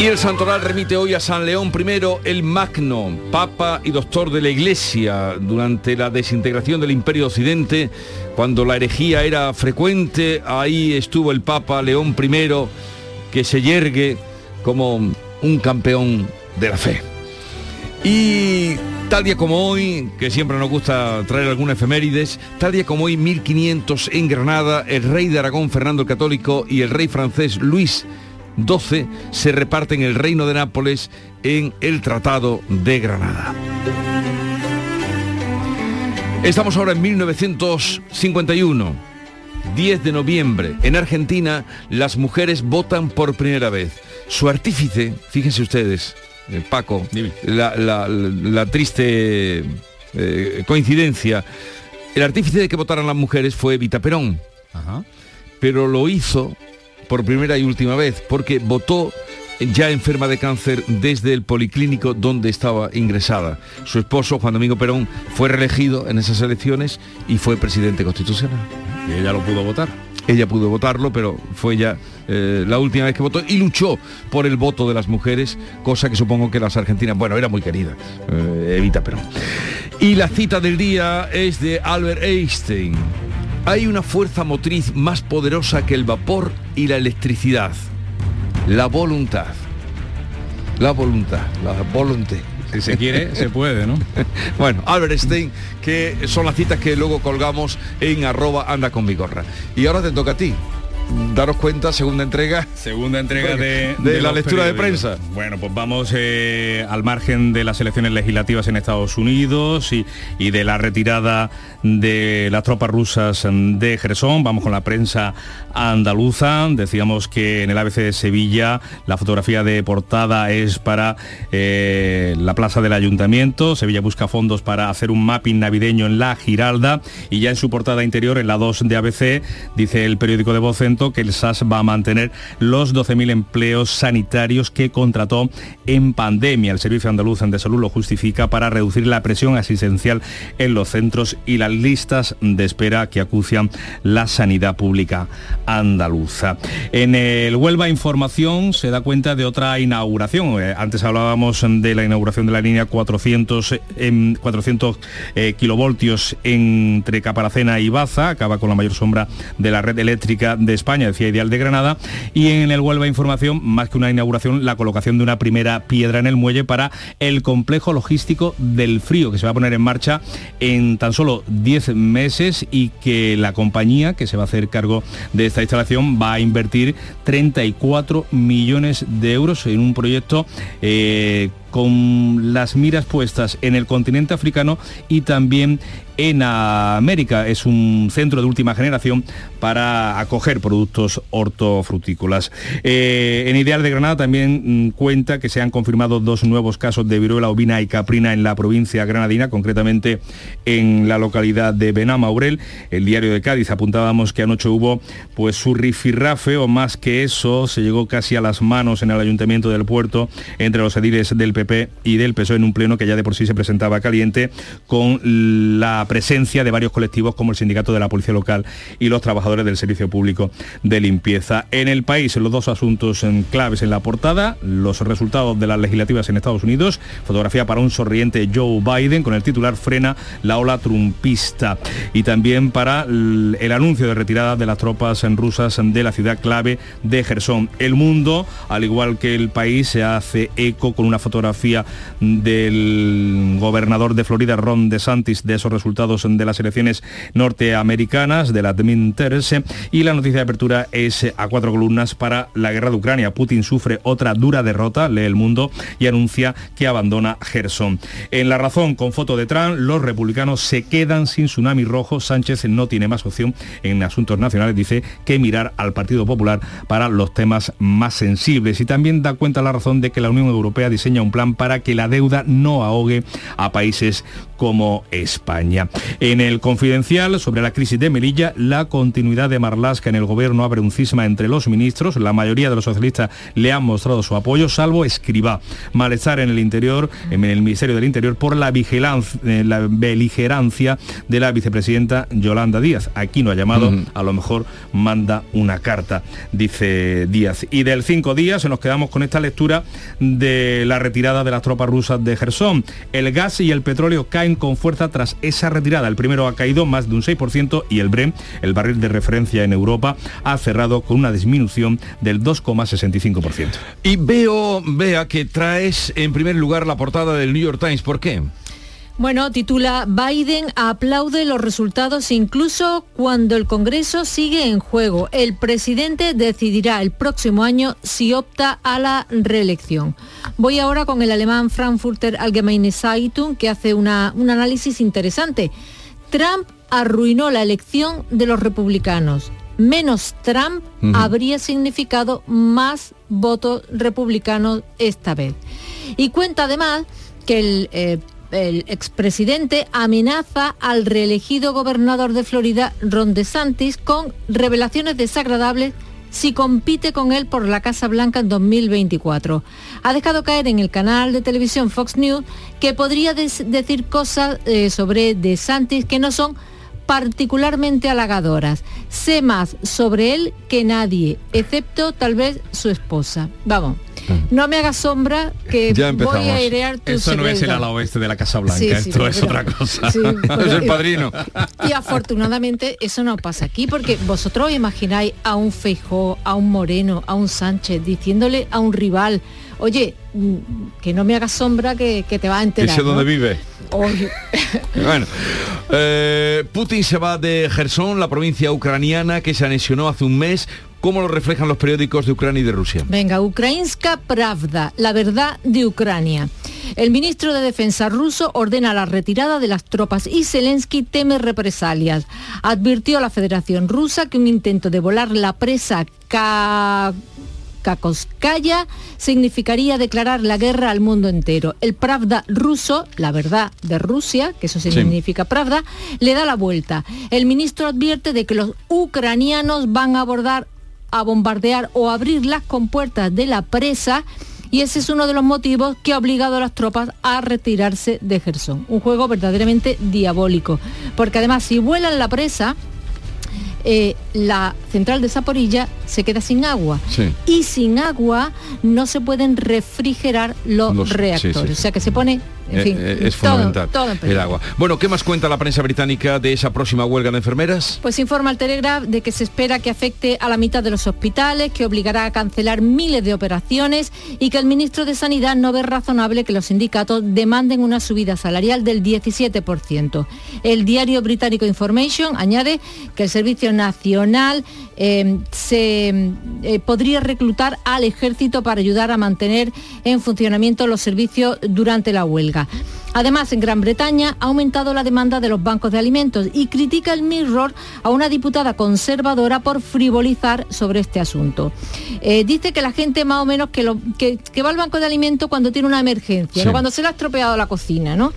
Y el santoral remite hoy a San León I, el Magno, papa y doctor de la Iglesia, durante la desintegración del Imperio Occidente, cuando la herejía era frecuente, ahí estuvo el Papa León I, que se yergue como un campeón de la fe. Y tal día como hoy, que siempre nos gusta traer algunas efemérides, tal día como hoy, 1500 en Granada, el rey de Aragón, Fernando el Católico, y el rey francés Luis 12 se reparten el reino de Nápoles en el Tratado de Granada. Estamos ahora en 1951, 10 de noviembre. En Argentina las mujeres votan por primera vez. Su artífice, fíjense ustedes, eh, Paco, la, triste eh, coincidencia, el artífice de que votaran las mujeres fue Evita Perón. Pero lo hizo por primera y última vez, porque votó ya enferma de cáncer desde el policlínico donde estaba ingresada. Su esposo, Juan Domingo Perón, fue reelegido en esas elecciones y fue presidente constitucional. ¿Y ella lo pudo votar? Ella pudo votarlo, pero fue ya eh, la última vez que votó y luchó por el voto de las mujeres, cosa que supongo que las argentinas, bueno, era muy querida, eh, Evita Perón. Y la cita del día es de Albert Einstein. Hay una fuerza motriz más poderosa que el vapor y la electricidad. La voluntad. La voluntad, la voluntad. Si se quiere, se puede, ¿no? bueno, Albert Einstein, que son las citas que luego colgamos en arroba anda con mi gorra. Y ahora te toca a ti daros cuenta, segunda entrega. Segunda entrega de, la lectura de prensa. Bueno, pues vamos eh, al margen de las elecciones legislativas en Estados Unidos y, y, de la retirada de las tropas rusas de Gerson. Vamos con la prensa andaluza. Decíamos que en el ABC de Sevilla la fotografía de portada es para eh, la plaza del ayuntamiento. Sevilla busca fondos para hacer un mapping navideño en la Giralda y ya en su portada interior, en la 2 de ABC, dice el periódico de Que el SAS va a mantener los 12.000 empleos sanitarios que contrató en pandemia. El Servicio Andaluz de Salud lo justifica para reducir la presión asistencial en los centros y las listas de espera que acucian la sanidad pública andaluza. En el Huelva Información se da cuenta de otra inauguración. Eh, antes hablábamos de la inauguración de la línea 400, 400 eh, kilovoltios entre Caparacena y Baza, acaba con la mayor sombra de la red eléctrica de España, decía Ideal de Granada. Y en el Huelva Información, más que una inauguración, la colocación de una primera piedra en el muelle para el complejo logístico del frío, que se va a poner en marcha en tan solo 10 meses y que la compañía que se va a hacer cargo de esta instalación va a invertir 34 millones de euros en un proyecto eh, con las miras puestas en el continente africano y también en América. Es un centro de última generación para acoger productos hortofrutícolas. Eh, en Ideal de Granada también mm, cuenta que se han confirmado dos nuevos casos de viruela ovina y caprina en la provincia granadina, concretamente en la localidad de Benamaurel. El diario de Cádiz apuntábamos que anoche hubo pues su rifirrafe o más que eso, se llegó casi a las manos en el ayuntamiento del puerto entre los ediles del PP y del PSOE en un pleno que ya de por sí se presentaba caliente con la presencia de varios colectivos como el sindicato de la policía local y los trabajadores del servicio público de limpieza. En el país, los dos asuntos claves en la portada, los resultados de las legislativas en Estados Unidos, fotografía para un sonriente Joe Biden con el titular frena la ola trumpista y también para el anuncio de retirada de las tropas rusas de la ciudad clave de Gerson. El mundo, al igual que el país, se hace eco con una fotografía del gobernador de Florida, Ron DeSantis, de esos resultados de las elecciones norteamericanas, de la Terce, y la noticia de apertura es a cuatro columnas para la guerra de Ucrania. Putin sufre otra dura derrota, lee el mundo, y anuncia que abandona Gerson. En la razón, con foto de Trump, los republicanos se quedan sin tsunami rojo. Sánchez no tiene más opción en asuntos nacionales, dice, que mirar al Partido Popular para los temas más sensibles. Y también da cuenta la razón de que la Unión Europea diseña un plan para que la deuda no ahogue a países como España. En el confidencial sobre la crisis de Melilla, la continuidad de Marlasca en el gobierno abre un cisma entre los ministros. La mayoría de los socialistas le han mostrado su apoyo, salvo Escribá. Malestar en el interior, en el Ministerio del Interior, por la, vigilancia, eh, la beligerancia de la vicepresidenta Yolanda Díaz. Aquí no ha llamado, a lo mejor manda una carta, dice Díaz. Y del cinco días nos quedamos con esta lectura de la retirada de las tropas rusas de Gerson. El gas y el petróleo caen con fuerza tras esa retirada. El primero ha caído más de un 6% y el Brent, el barril de referencia en Europa, ha cerrado con una disminución del 2,65%. Y veo, vea que traes en primer lugar la portada del New York Times. ¿Por qué? Bueno, titula Biden aplaude los resultados incluso cuando el Congreso sigue en juego. El presidente decidirá el próximo año si opta a la reelección. Voy ahora con el alemán Frankfurter Allgemeine Zeitung que hace una, un análisis interesante. Trump arruinó la elección de los republicanos. Menos Trump habría significado más votos republicanos esta vez. Y cuenta además que el, eh, el expresidente amenaza al reelegido gobernador de Florida, Ron DeSantis, con revelaciones desagradables si compite con él por la Casa Blanca en 2024. Ha dejado caer en el canal de televisión Fox News que podría decir cosas eh, sobre DeSantis que no son particularmente halagadoras. Sé más sobre él que nadie, excepto tal vez su esposa. Vamos, no me hagas sombra que Ya voy a airear tu Esto no es el ala oeste de la Casa Blanca, Sí, sí, esto pero- es otra cosa. Sí, pero- es el padrino. Y afortunadamente eso no pasa aquí, porque vosotros os imagináis a un Feijó, a un Moreno, a un Sánchez, diciéndole a un rival, oye, mm, que no me hagas sombra que, que te va a enterar. sé dónde ¿no? vive. Bueno, eh, Putin se va de Gerson, la provincia ucraniana que se anexionó hace un mes. ¿Cómo lo reflejan los periódicos de Ucrania y de Rusia? Venga, Ukrainska Pravda, la verdad de Ucrania. El ministro de Defensa ruso ordena la retirada de las tropas y Zelensky teme represalias. Advirtió a la Federación Rusa que un intento de volar la presa Ka- Kakovskaya significaría declarar la guerra al mundo entero. El Pravda ruso, la verdad de Rusia, que eso Sí. significa Pravda, le da la vuelta. El ministro advierte de que los ucranianos van a abordar a bombardear o abrir las compuertas de la presa y ese es uno de los motivos que ha obligado a las tropas a retirarse de Gerson. Un juego verdaderamente diabólico, porque además si vuelan la presa, eh, la central de Zaporilla se queda sin agua Sí. y sin agua no se pueden refrigerar los, reactores. sí, sí. O sea que se pone, en Eh, fin, eh, es todo- fundamental todo el agua. Bueno, ¿qué más cuenta la prensa británica de esa próxima huelga de enfermeras? Pues informa el Telegraph de que se espera que afecte a la mitad de los hospitales, que obligará a cancelar miles de operaciones y que el ministro de Sanidad no ve razonable que los sindicatos demanden una subida salarial del 17%. El diario británico Information añade que el Servicio Nacional eh, se eh, podría reclutar al ejército para ayudar a mantener en funcionamiento los servicios durante la huelga. Además, en Gran Bretaña ha aumentado la demanda de los bancos de alimentos y critica el Mirror a una diputada conservadora por frivolizar sobre este asunto. Eh, dice que la gente más o menos que, lo- que- que va al banco de alimentos cuando tiene una emergencia, Sí. ¿no? cuando se le ha estropeado la cocina, ¿no?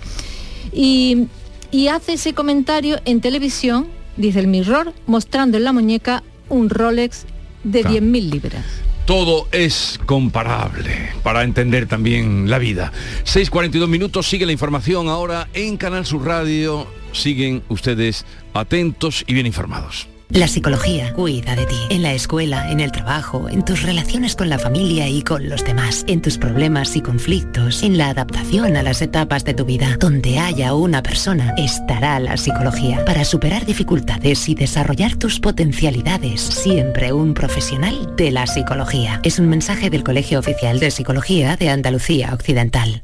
Y, y hace ese comentario en televisión, dice el Mirror, mostrando en la muñeca un Rolex de Claro. 10.000 libras. Todo es comparable para entender también la vida. 6.42 minutos, sigue la información ahora en Canal Sur Radio. Siguen ustedes atentos y bien informados. La psicología cuida de ti, en la escuela, en el trabajo, en tus relaciones con la familia y con los demás, en tus problemas y conflictos, en la adaptación a las etapas de tu vida. Donde haya una persona, estará la psicología. Para superar dificultades y desarrollar tus potencialidades, siempre un profesional de la psicología. Es un mensaje del Colegio Oficial de Psicología de Andalucía Occidental.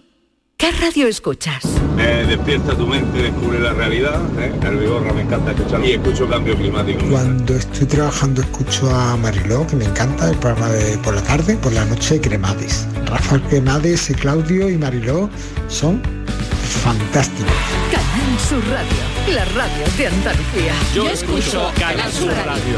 ¿Qué radio escuchas? Eh, despierta tu mente, descubre la realidad. ¿eh? El Vigorra me encanta escuchar y escucho cambio climático. Cuando estoy trabajando escucho a Mariló, que me encanta, el programa de por la tarde, por la noche Cremades. Rafael Cremades, y Claudio y Mariló son fantásticos. Canal Sur Radio, la radio de Andalucía. Yo escucho Canal Sur Radio.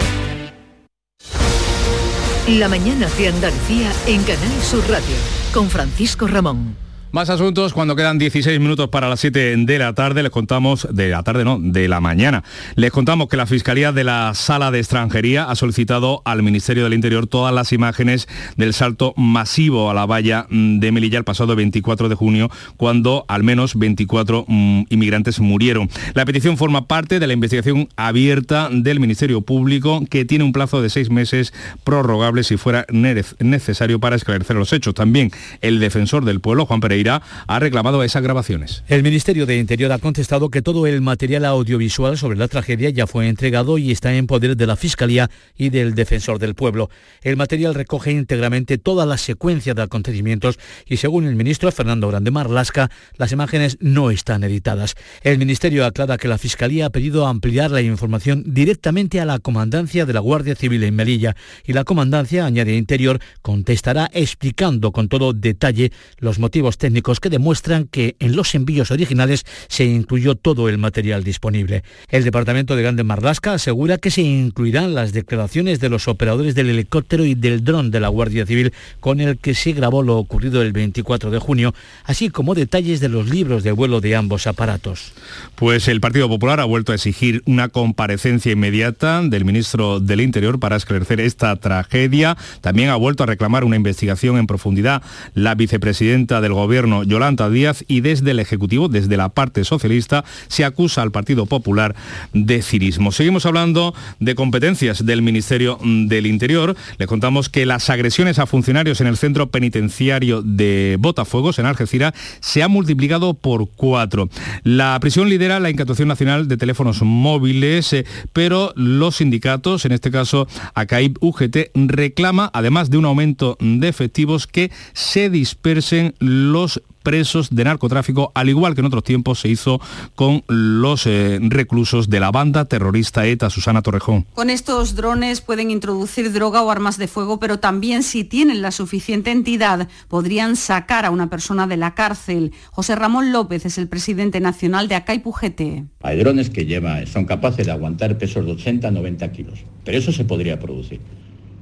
La mañana de Andalucía en Canal Sur Radio con Francisco Ramón. Más asuntos cuando quedan 16 minutos para las 7 de la tarde. Les contamos, de la tarde no, de la mañana. Les contamos que la Fiscalía de la Sala de Extranjería ha solicitado al Ministerio del Interior todas las imágenes del salto masivo a la valla de Melilla el pasado 24 de junio, cuando al menos 24 mm, inmigrantes murieron. La petición forma parte de la investigación abierta del Ministerio Público, que tiene un plazo de seis meses prorrogable si fuera necesario para esclarecer los hechos. También el defensor del pueblo, Juan Pereira, ha reclamado esas grabaciones. El Ministerio de Interior ha contestado que todo el material audiovisual sobre la tragedia ya fue entregado y está en poder de la Fiscalía y del Defensor del Pueblo. El material recoge íntegramente toda la secuencia de acontecimientos y según el ministro Fernando Grande Marlasca, las imágenes no están editadas. El Ministerio aclara que la Fiscalía ha pedido ampliar la información directamente a la Comandancia de la Guardia Civil en Melilla y la Comandancia, añade Interior, contestará explicando con todo detalle los motivos técnicos que demuestran que en los envíos originales se incluyó todo el material disponible. El Departamento de Grande Marlasca asegura que se incluirán las declaraciones de los operadores del helicóptero y del dron de la Guardia Civil con el que se grabó lo ocurrido el 24 de junio, así como detalles de los libros de vuelo de ambos aparatos. Pues el Partido Popular ha vuelto a exigir una comparecencia inmediata del ministro del Interior para esclarecer esta tragedia. También ha vuelto a reclamar una investigación en profundidad. La vicepresidenta del Gobierno Yolanda Díaz y desde el Ejecutivo, desde la parte socialista, se acusa al Partido Popular de cirismo. Seguimos hablando de competencias del Ministerio del Interior. Le contamos que las agresiones a funcionarios en el centro penitenciario de Botafuegos, en Algeciras, se han multiplicado por cuatro. La prisión lidera la Incautación Nacional de Teléfonos Móviles, eh, pero los sindicatos, en este caso ACAIB UGT, reclama, además de un aumento de efectivos, que se dispersen los presos de narcotráfico, al igual que en otros tiempos se hizo con los eh, reclusos de la banda terrorista ETA, Susana Torrejón. Con estos drones pueden introducir droga o armas de fuego, pero también si tienen la suficiente entidad podrían sacar a una persona de la cárcel. José Ramón López es el presidente nacional de ACAI Pujete. Hay drones que lleva, son capaces de aguantar pesos de 80 90 kilos, pero eso se podría producir.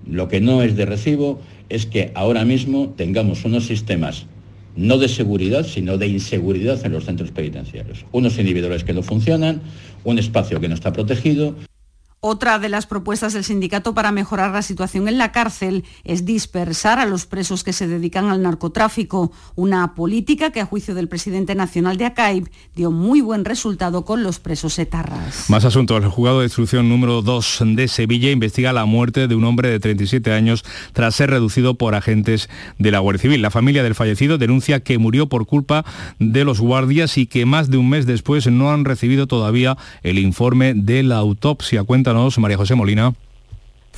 Lo que no es de recibo es que ahora mismo tengamos unos sistemas no de seguridad, sino de inseguridad en los centros penitenciarios. Unos individuales que no funcionan, un espacio que no está protegido otra de las propuestas del sindicato para mejorar la situación en la cárcel es dispersar a los presos que se dedican al narcotráfico, una política que a juicio del presidente nacional de ACAIB dio muy buen resultado con los presos etarras. Más asuntos. El juzgado de instrucción número 2 de Sevilla investiga la muerte de un hombre de 37 años tras ser reducido por agentes de la Guardia Civil. La familia del fallecido denuncia que murió por culpa de los guardias y que más de un mes después no han recibido todavía el informe de la autopsia. Cuenta María José Molina.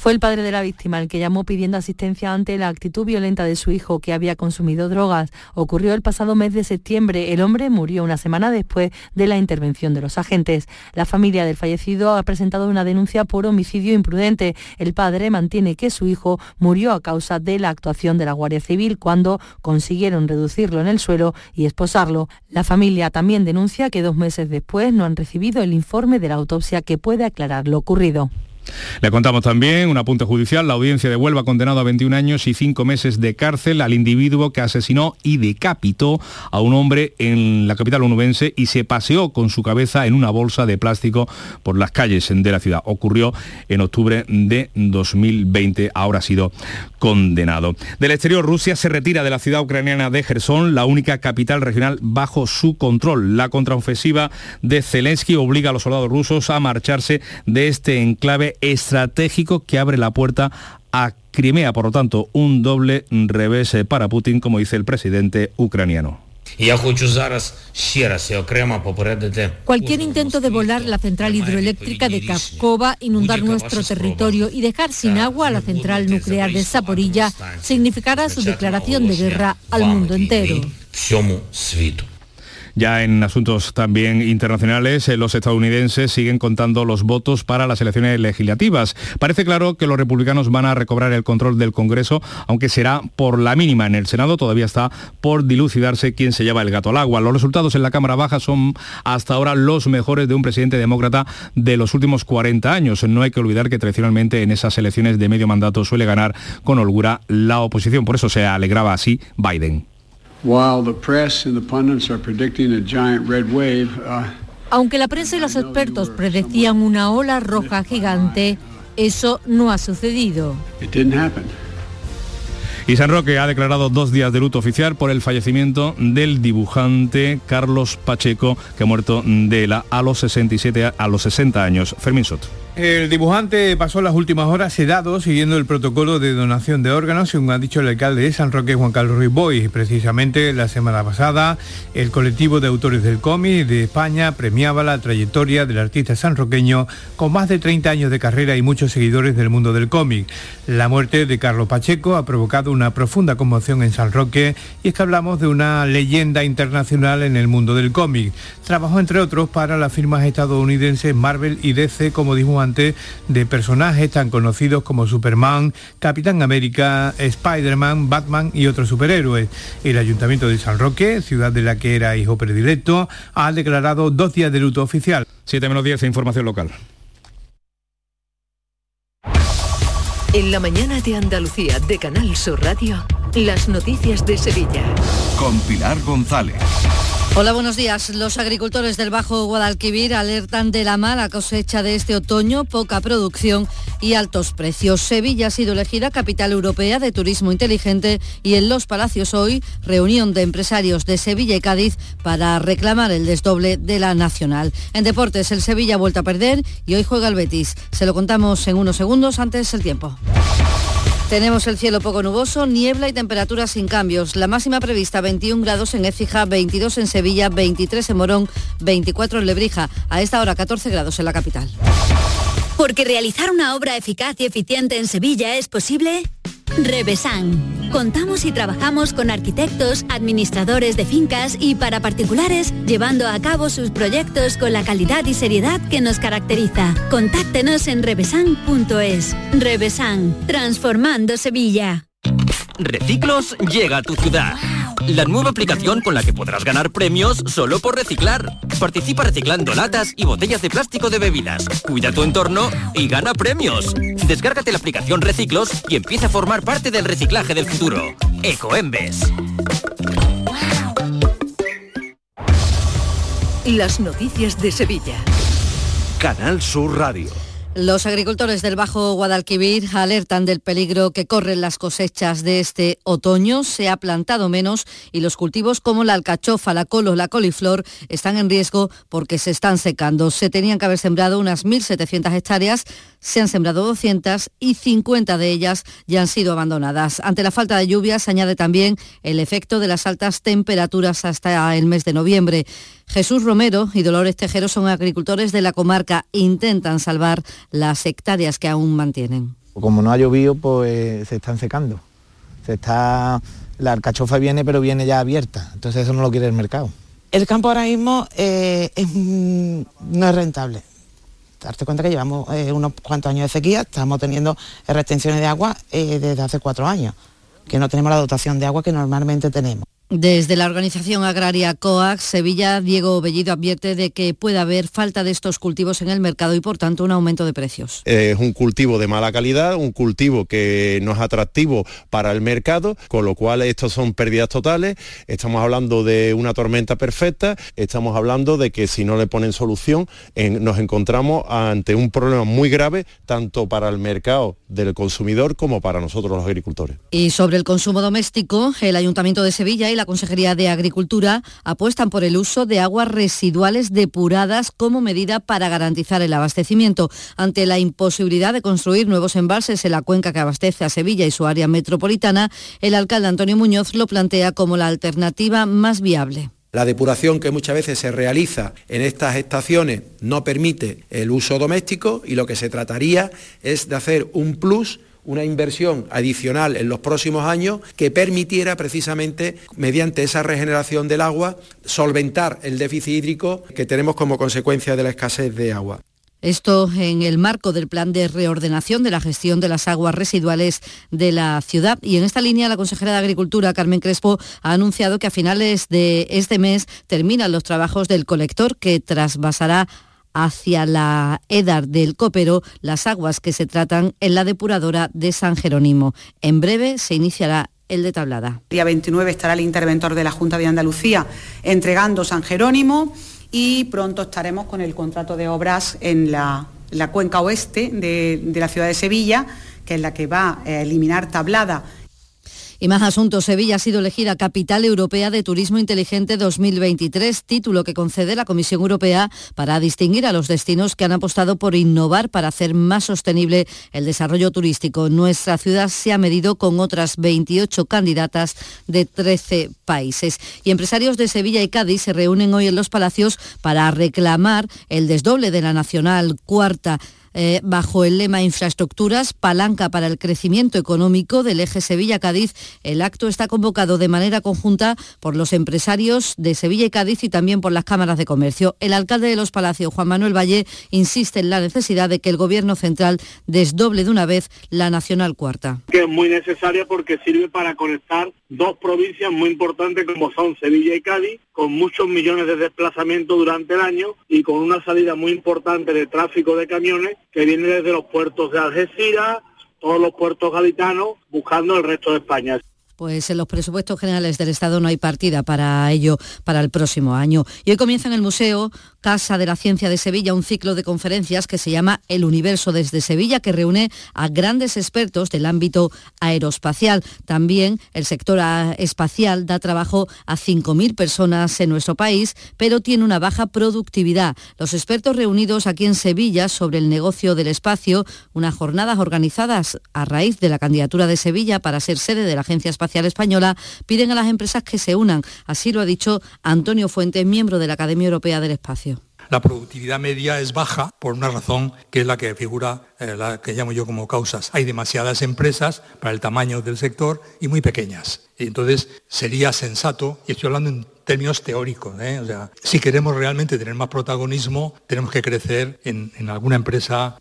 Fue el padre de la víctima el que llamó pidiendo asistencia ante la actitud violenta de su hijo que había consumido drogas. Ocurrió el pasado mes de septiembre. El hombre murió una semana después de la intervención de los agentes. La familia del fallecido ha presentado una denuncia por homicidio imprudente. El padre mantiene que su hijo murió a causa de la actuación de la Guardia Civil cuando consiguieron reducirlo en el suelo y esposarlo. La familia también denuncia que dos meses después no han recibido el informe de la autopsia que puede aclarar lo ocurrido. Le contamos también un apunte judicial. La audiencia de Huelva condenado a 21 años y 5 meses de cárcel al individuo que asesinó y decapitó a un hombre en la capital onubense y se paseó con su cabeza en una bolsa de plástico por las calles de la ciudad. Ocurrió en octubre de 2020. Ahora ha sido condenado. Del exterior, Rusia se retira de la ciudad ucraniana de Gerson, la única capital regional bajo su control. La contraofensiva de Zelensky obliga a los soldados rusos a marcharse de este enclave estratégico que abre la puerta a Crimea, por lo tanto, un doble revés eh, para Putin, como dice el presidente ucraniano. Cualquier intento de volar la central hidroeléctrica de Kafkova, inundar nuestro territorio y dejar sin agua a la central nuclear de Zaporilla significará su declaración de guerra al mundo entero. Ya en asuntos también internacionales, eh, los estadounidenses siguen contando los votos para las elecciones legislativas. Parece claro que los republicanos van a recobrar el control del Congreso, aunque será por la mínima. En el Senado todavía está por dilucidarse quién se lleva el gato al agua. Los resultados en la Cámara Baja son hasta ahora los mejores de un presidente demócrata de los últimos 40 años. No hay que olvidar que tradicionalmente en esas elecciones de medio mandato suele ganar con holgura la oposición. Por eso se alegraba así Biden. Aunque la prensa y los expertos predecían una ola roja gigante, eso no ha sucedido. Y San Roque ha declarado dos días de luto oficial por el fallecimiento del dibujante Carlos Pacheco, que ha muerto de la a los 67 a los 60 años. Fermín Soto. El dibujante pasó las últimas horas sedado siguiendo el protocolo de donación de órganos, según ha dicho el alcalde de San Roque, Juan Carlos Ruiz Boy. Precisamente la semana pasada, el colectivo de autores del cómic de España premiaba la trayectoria del artista sanroqueño con más de 30 años de carrera y muchos seguidores del mundo del cómic. La muerte de Carlos Pacheco ha provocado una profunda conmoción en San Roque y es que hablamos de una leyenda internacional en el mundo del cómic. Trabajó, entre otros, para las firmas estadounidenses Marvel y DC como dibujante de personajes tan conocidos como Superman, Capitán América, Spider-Man, Batman y otros superhéroes. El Ayuntamiento de San Roque, ciudad de la que era hijo predilecto, ha declarado dos días de luto oficial. 7 menos 10, información local. En la mañana de Andalucía de Canal Sur Radio, las noticias de Sevilla. Con Pilar González. Hola, buenos días. Los agricultores del Bajo Guadalquivir alertan de la mala cosecha de este otoño, poca producción y altos precios. Sevilla ha sido elegida capital europea de turismo inteligente y en Los Palacios hoy reunión de empresarios de Sevilla y Cádiz para reclamar el desdoble de la nacional. En deportes, el Sevilla ha vuelto a perder y hoy juega el Betis. Se lo contamos en unos segundos antes el tiempo. Tenemos el cielo poco nuboso, niebla y temperaturas sin cambios. La máxima prevista 21 grados en Écija, 22 en Sevilla, 23 en Morón, 24 en Lebrija. A esta hora 14 grados en la capital. Porque realizar una obra eficaz y eficiente en Sevilla es posible. Revesan. Contamos y trabajamos con arquitectos, administradores de fincas y para particulares, llevando a cabo sus proyectos con la calidad y seriedad que nos caracteriza. Contáctenos en revesan.es. Revesan, transformando Sevilla. Reciclos llega a tu ciudad. La nueva aplicación con la que podrás ganar premios solo por reciclar. Participa reciclando latas y botellas de plástico de bebidas. Cuida tu entorno y gana premios. Descárgate la aplicación Reciclos y empieza a formar parte del reciclaje del futuro. Ecoembes. Las noticias de Sevilla. Canal Sur Radio. Los agricultores del Bajo Guadalquivir alertan del peligro que corren las cosechas de este otoño. Se ha plantado menos y los cultivos como la alcachofa, la col o la coliflor están en riesgo porque se están secando. Se tenían que haber sembrado unas 1.700 hectáreas, se han sembrado 200 y 50 de ellas ya han sido abandonadas. Ante la falta de lluvias añade también el efecto de las altas temperaturas hasta el mes de noviembre. Jesús Romero y Dolores Tejero son agricultores de la comarca. Intentan salvar las hectáreas que aún mantienen. Como no ha llovido, pues se están secando. Se está, la alcachofa viene, pero viene ya abierta. Entonces eso no lo quiere el mercado. El campo ahora mismo eh, es, no es rentable. Darte cuenta que llevamos eh, unos cuantos años de sequía, estamos teniendo retenciones de agua eh, desde hace cuatro años, que no tenemos la dotación de agua que normalmente tenemos. Desde la organización agraria COAX, Sevilla, Diego Bellido advierte de que puede haber falta de estos cultivos en el mercado y por tanto un aumento de precios. Es un cultivo de mala calidad, un cultivo que no es atractivo para el mercado, con lo cual estos son pérdidas totales. Estamos hablando de una tormenta perfecta, estamos hablando de que si no le ponen solución en- nos encontramos ante un problema muy grave tanto para el mercado del consumidor como para nosotros los agricultores. Y sobre el consumo doméstico, el Ayuntamiento de Sevilla y la Consejería de Agricultura apuestan por el uso de aguas residuales depuradas como medida para garantizar el abastecimiento. Ante la imposibilidad de construir nuevos embalses en la cuenca que abastece a Sevilla y su área metropolitana, el alcalde Antonio Muñoz lo plantea como la alternativa más viable. La depuración que muchas veces se realiza en estas estaciones no permite el uso doméstico y lo que se trataría es de hacer un plus, una inversión adicional en los próximos años que permitiera precisamente, mediante esa regeneración del agua, solventar el déficit hídrico que tenemos como consecuencia de la escasez de agua. Esto en el marco del plan de reordenación de la gestión de las aguas residuales de la ciudad. Y en esta línea, la consejera de Agricultura, Carmen Crespo, ha anunciado que a finales de este mes terminan los trabajos del colector que trasvasará hacia la EDAR del Copero las aguas que se tratan en la depuradora de San Jerónimo. En breve se iniciará el de Tablada. El día 29 estará el interventor de la Junta de Andalucía entregando San Jerónimo y pronto estaremos con el contrato de obras en la, cuenca oeste de, de la ciudad de Sevilla, que es la que va a eliminar Tablada y más asuntos. Sevilla ha sido elegida Capital Europea de Turismo Inteligente 2023, título que concede la Comisión Europea para distinguir a los destinos que han apostado por innovar para hacer más sostenible el desarrollo turístico. Nuestra ciudad se ha medido con otras 28 candidatas de 13 países. Y empresarios de Sevilla y Cádiz se reúnen hoy en los Palacios para reclamar el desdoble de la Nacional Cuarta. Eh, bajo el lema Infraestructuras, palanca para el crecimiento económico del eje Sevilla-Cádiz. El acto está convocado de manera conjunta por los empresarios de Sevilla y Cádiz y también por las cámaras de comercio. El alcalde de los Palacios, Juan Manuel Valle, insiste en la necesidad de que el Gobierno central desdoble de una vez la Nacional Cuarta. Que es muy necesaria porque sirve para conectar dos provincias muy importantes como son Sevilla y Cádiz, con muchos millones de desplazamientos durante el año y con una salida muy importante de tráfico de camiones que viene desde los puertos de Algeciras, todos los puertos gaditanos, buscando el resto de España. Pues en los presupuestos generales del Estado no hay partida para ello para el próximo año. Y hoy comienza en el Museo Casa de la Ciencia de Sevilla un ciclo de conferencias que se llama El Universo desde Sevilla, que reúne a grandes expertos del ámbito aeroespacial. También el sector espacial da trabajo a 5.000 personas en nuestro país, pero tiene una baja productividad. Los expertos reunidos aquí en Sevilla sobre el negocio del espacio, unas jornadas organizadas a raíz de la candidatura de Sevilla para ser sede de la Agencia Espacial Española, piden a las empresas que se unan. Así lo ha dicho Antonio Fuentes, miembro de la Academia Europea del Espacio. La productividad media es baja por una razón que es la que figura, eh, la que llamo yo como causas. Hay demasiadas empresas para el tamaño del sector y muy pequeñas. Y entonces sería sensato, y estoy hablando en términos teóricos, ¿eh? o sea, si queremos realmente tener más protagonismo, tenemos que crecer en, en alguna empresa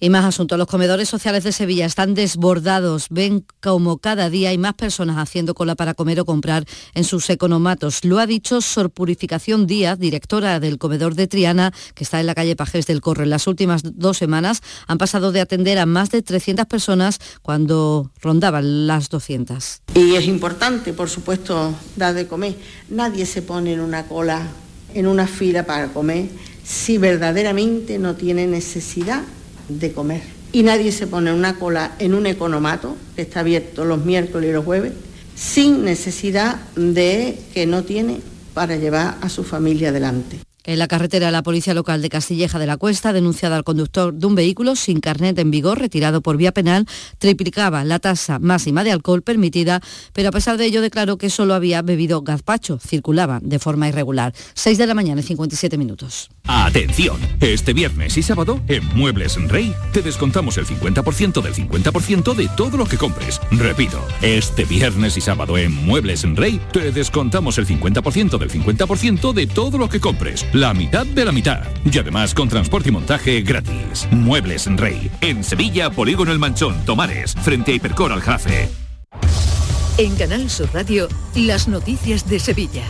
y más asuntos. Los comedores sociales de Sevilla están desbordados. Ven como cada día hay más personas haciendo cola para comer o comprar en sus economatos. Lo ha dicho Sor Purificación Díaz, directora del comedor de Triana, que está en la calle Pajes del Corro. En las últimas dos semanas han pasado de atender a más de 300 personas cuando rondaban las 200. Y es importante, por supuesto, dar de comer. Nadie se pone en una cola, en una fila para comer, si verdaderamente no tiene necesidad de comer. Y nadie se pone una cola en un economato, que está abierto los miércoles y los jueves, sin necesidad de que no tiene para llevar a su familia adelante. En la carretera, la policía local de Castilleja de la Cuesta, denunciada al conductor de un vehículo sin carnet en vigor, retirado por vía penal, triplicaba la tasa máxima de alcohol permitida, pero a pesar de ello declaró que solo había bebido gazpacho, circulaba de forma irregular. 6 de la mañana y 57 minutos. Atención, este viernes y sábado en Muebles Rey te descontamos el 50% del 50% de todo lo que compres. Repito, este viernes y sábado en Muebles Rey te descontamos el 50% del 50% de todo lo que compres la mitad de la mitad. Y además con transporte y montaje gratis. Muebles en Rey. En Sevilla, Polígono El Manchón, Tomares, frente a Hipercor al Jafe. En Canal Sur Radio, las noticias de Sevilla.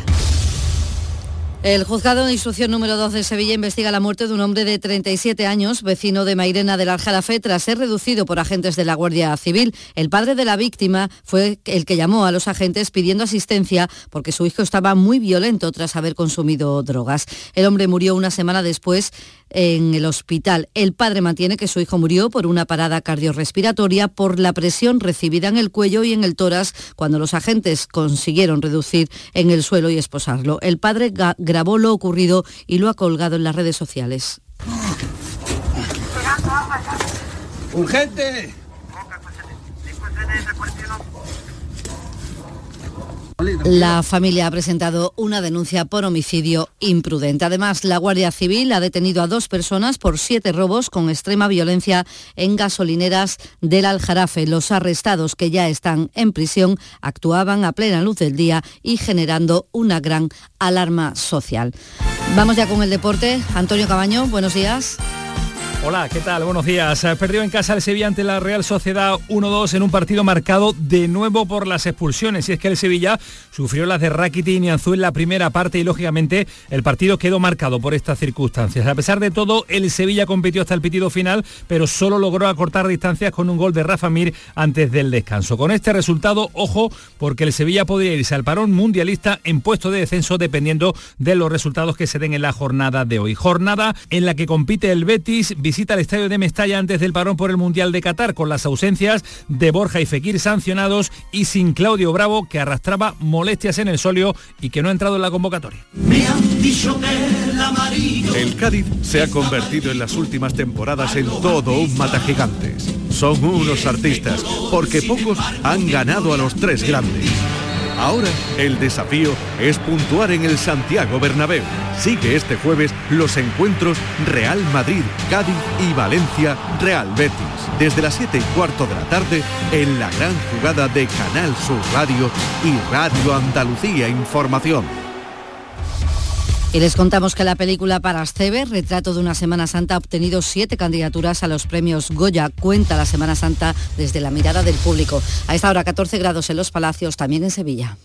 El juzgado de instrucción número 2 de Sevilla investiga la muerte de un hombre de 37 años, vecino de Mairena del Aljarafe, tras ser reducido por agentes de la Guardia Civil. El padre de la víctima fue el que llamó a los agentes pidiendo asistencia porque su hijo estaba muy violento tras haber consumido drogas. El hombre murió una semana después en el hospital. El padre mantiene que su hijo murió por una parada cardiorrespiratoria por la presión recibida en el cuello y en el tórax cuando los agentes consiguieron reducir en el suelo y esposarlo. El padre grabó lo ocurrido y lo ha colgado en las redes sociales. ¡Urgente! La familia ha presentado una denuncia por homicidio imprudente. Además, la Guardia Civil ha detenido a dos personas por siete robos con extrema violencia en gasolineras del Aljarafe. Los arrestados que ya están en prisión actuaban a plena luz del día y generando una gran alarma social. Vamos ya con el deporte. Antonio Cabaño, buenos días. Hola, ¿qué tal? Buenos días. Perdió en casa el Sevilla ante la Real Sociedad 1-2 en un partido marcado de nuevo por las expulsiones. Y es que el Sevilla sufrió las de Rakiti y Nianzú en la primera parte y lógicamente el partido quedó marcado por estas circunstancias. A pesar de todo, el Sevilla compitió hasta el pitido final, pero solo logró acortar distancias con un gol de Rafa Mir antes del descanso. Con este resultado, ojo, porque el Sevilla podría irse al parón mundialista en puesto de descenso dependiendo de los resultados que se den en la jornada de hoy. Jornada en la que compite el Betis, visita el estadio de Mestalla antes del parón por el Mundial de Qatar, con las ausencias de Borja y Fekir sancionados y sin Claudio Bravo, que arrastraba molestias en el solio y que no ha entrado en la convocatoria. El Cádiz se ha convertido en las últimas temporadas en todo un mata gigantes. Son unos artistas, porque pocos han ganado a los tres grandes. Ahora el desafío es puntuar en el Santiago Bernabéu. Sigue este jueves los encuentros Real Madrid, Cádiz y Valencia Real Betis. Desde las 7 y cuarto de la tarde en la gran jugada de Canal Sur Radio y Radio Andalucía Información. Y les contamos que la película Para Parascebe, Retrato de una Semana Santa, ha obtenido siete candidaturas a los premios Goya. Cuenta la Semana Santa desde la mirada del público. A esta hora 14 grados en los Palacios, también en Sevilla.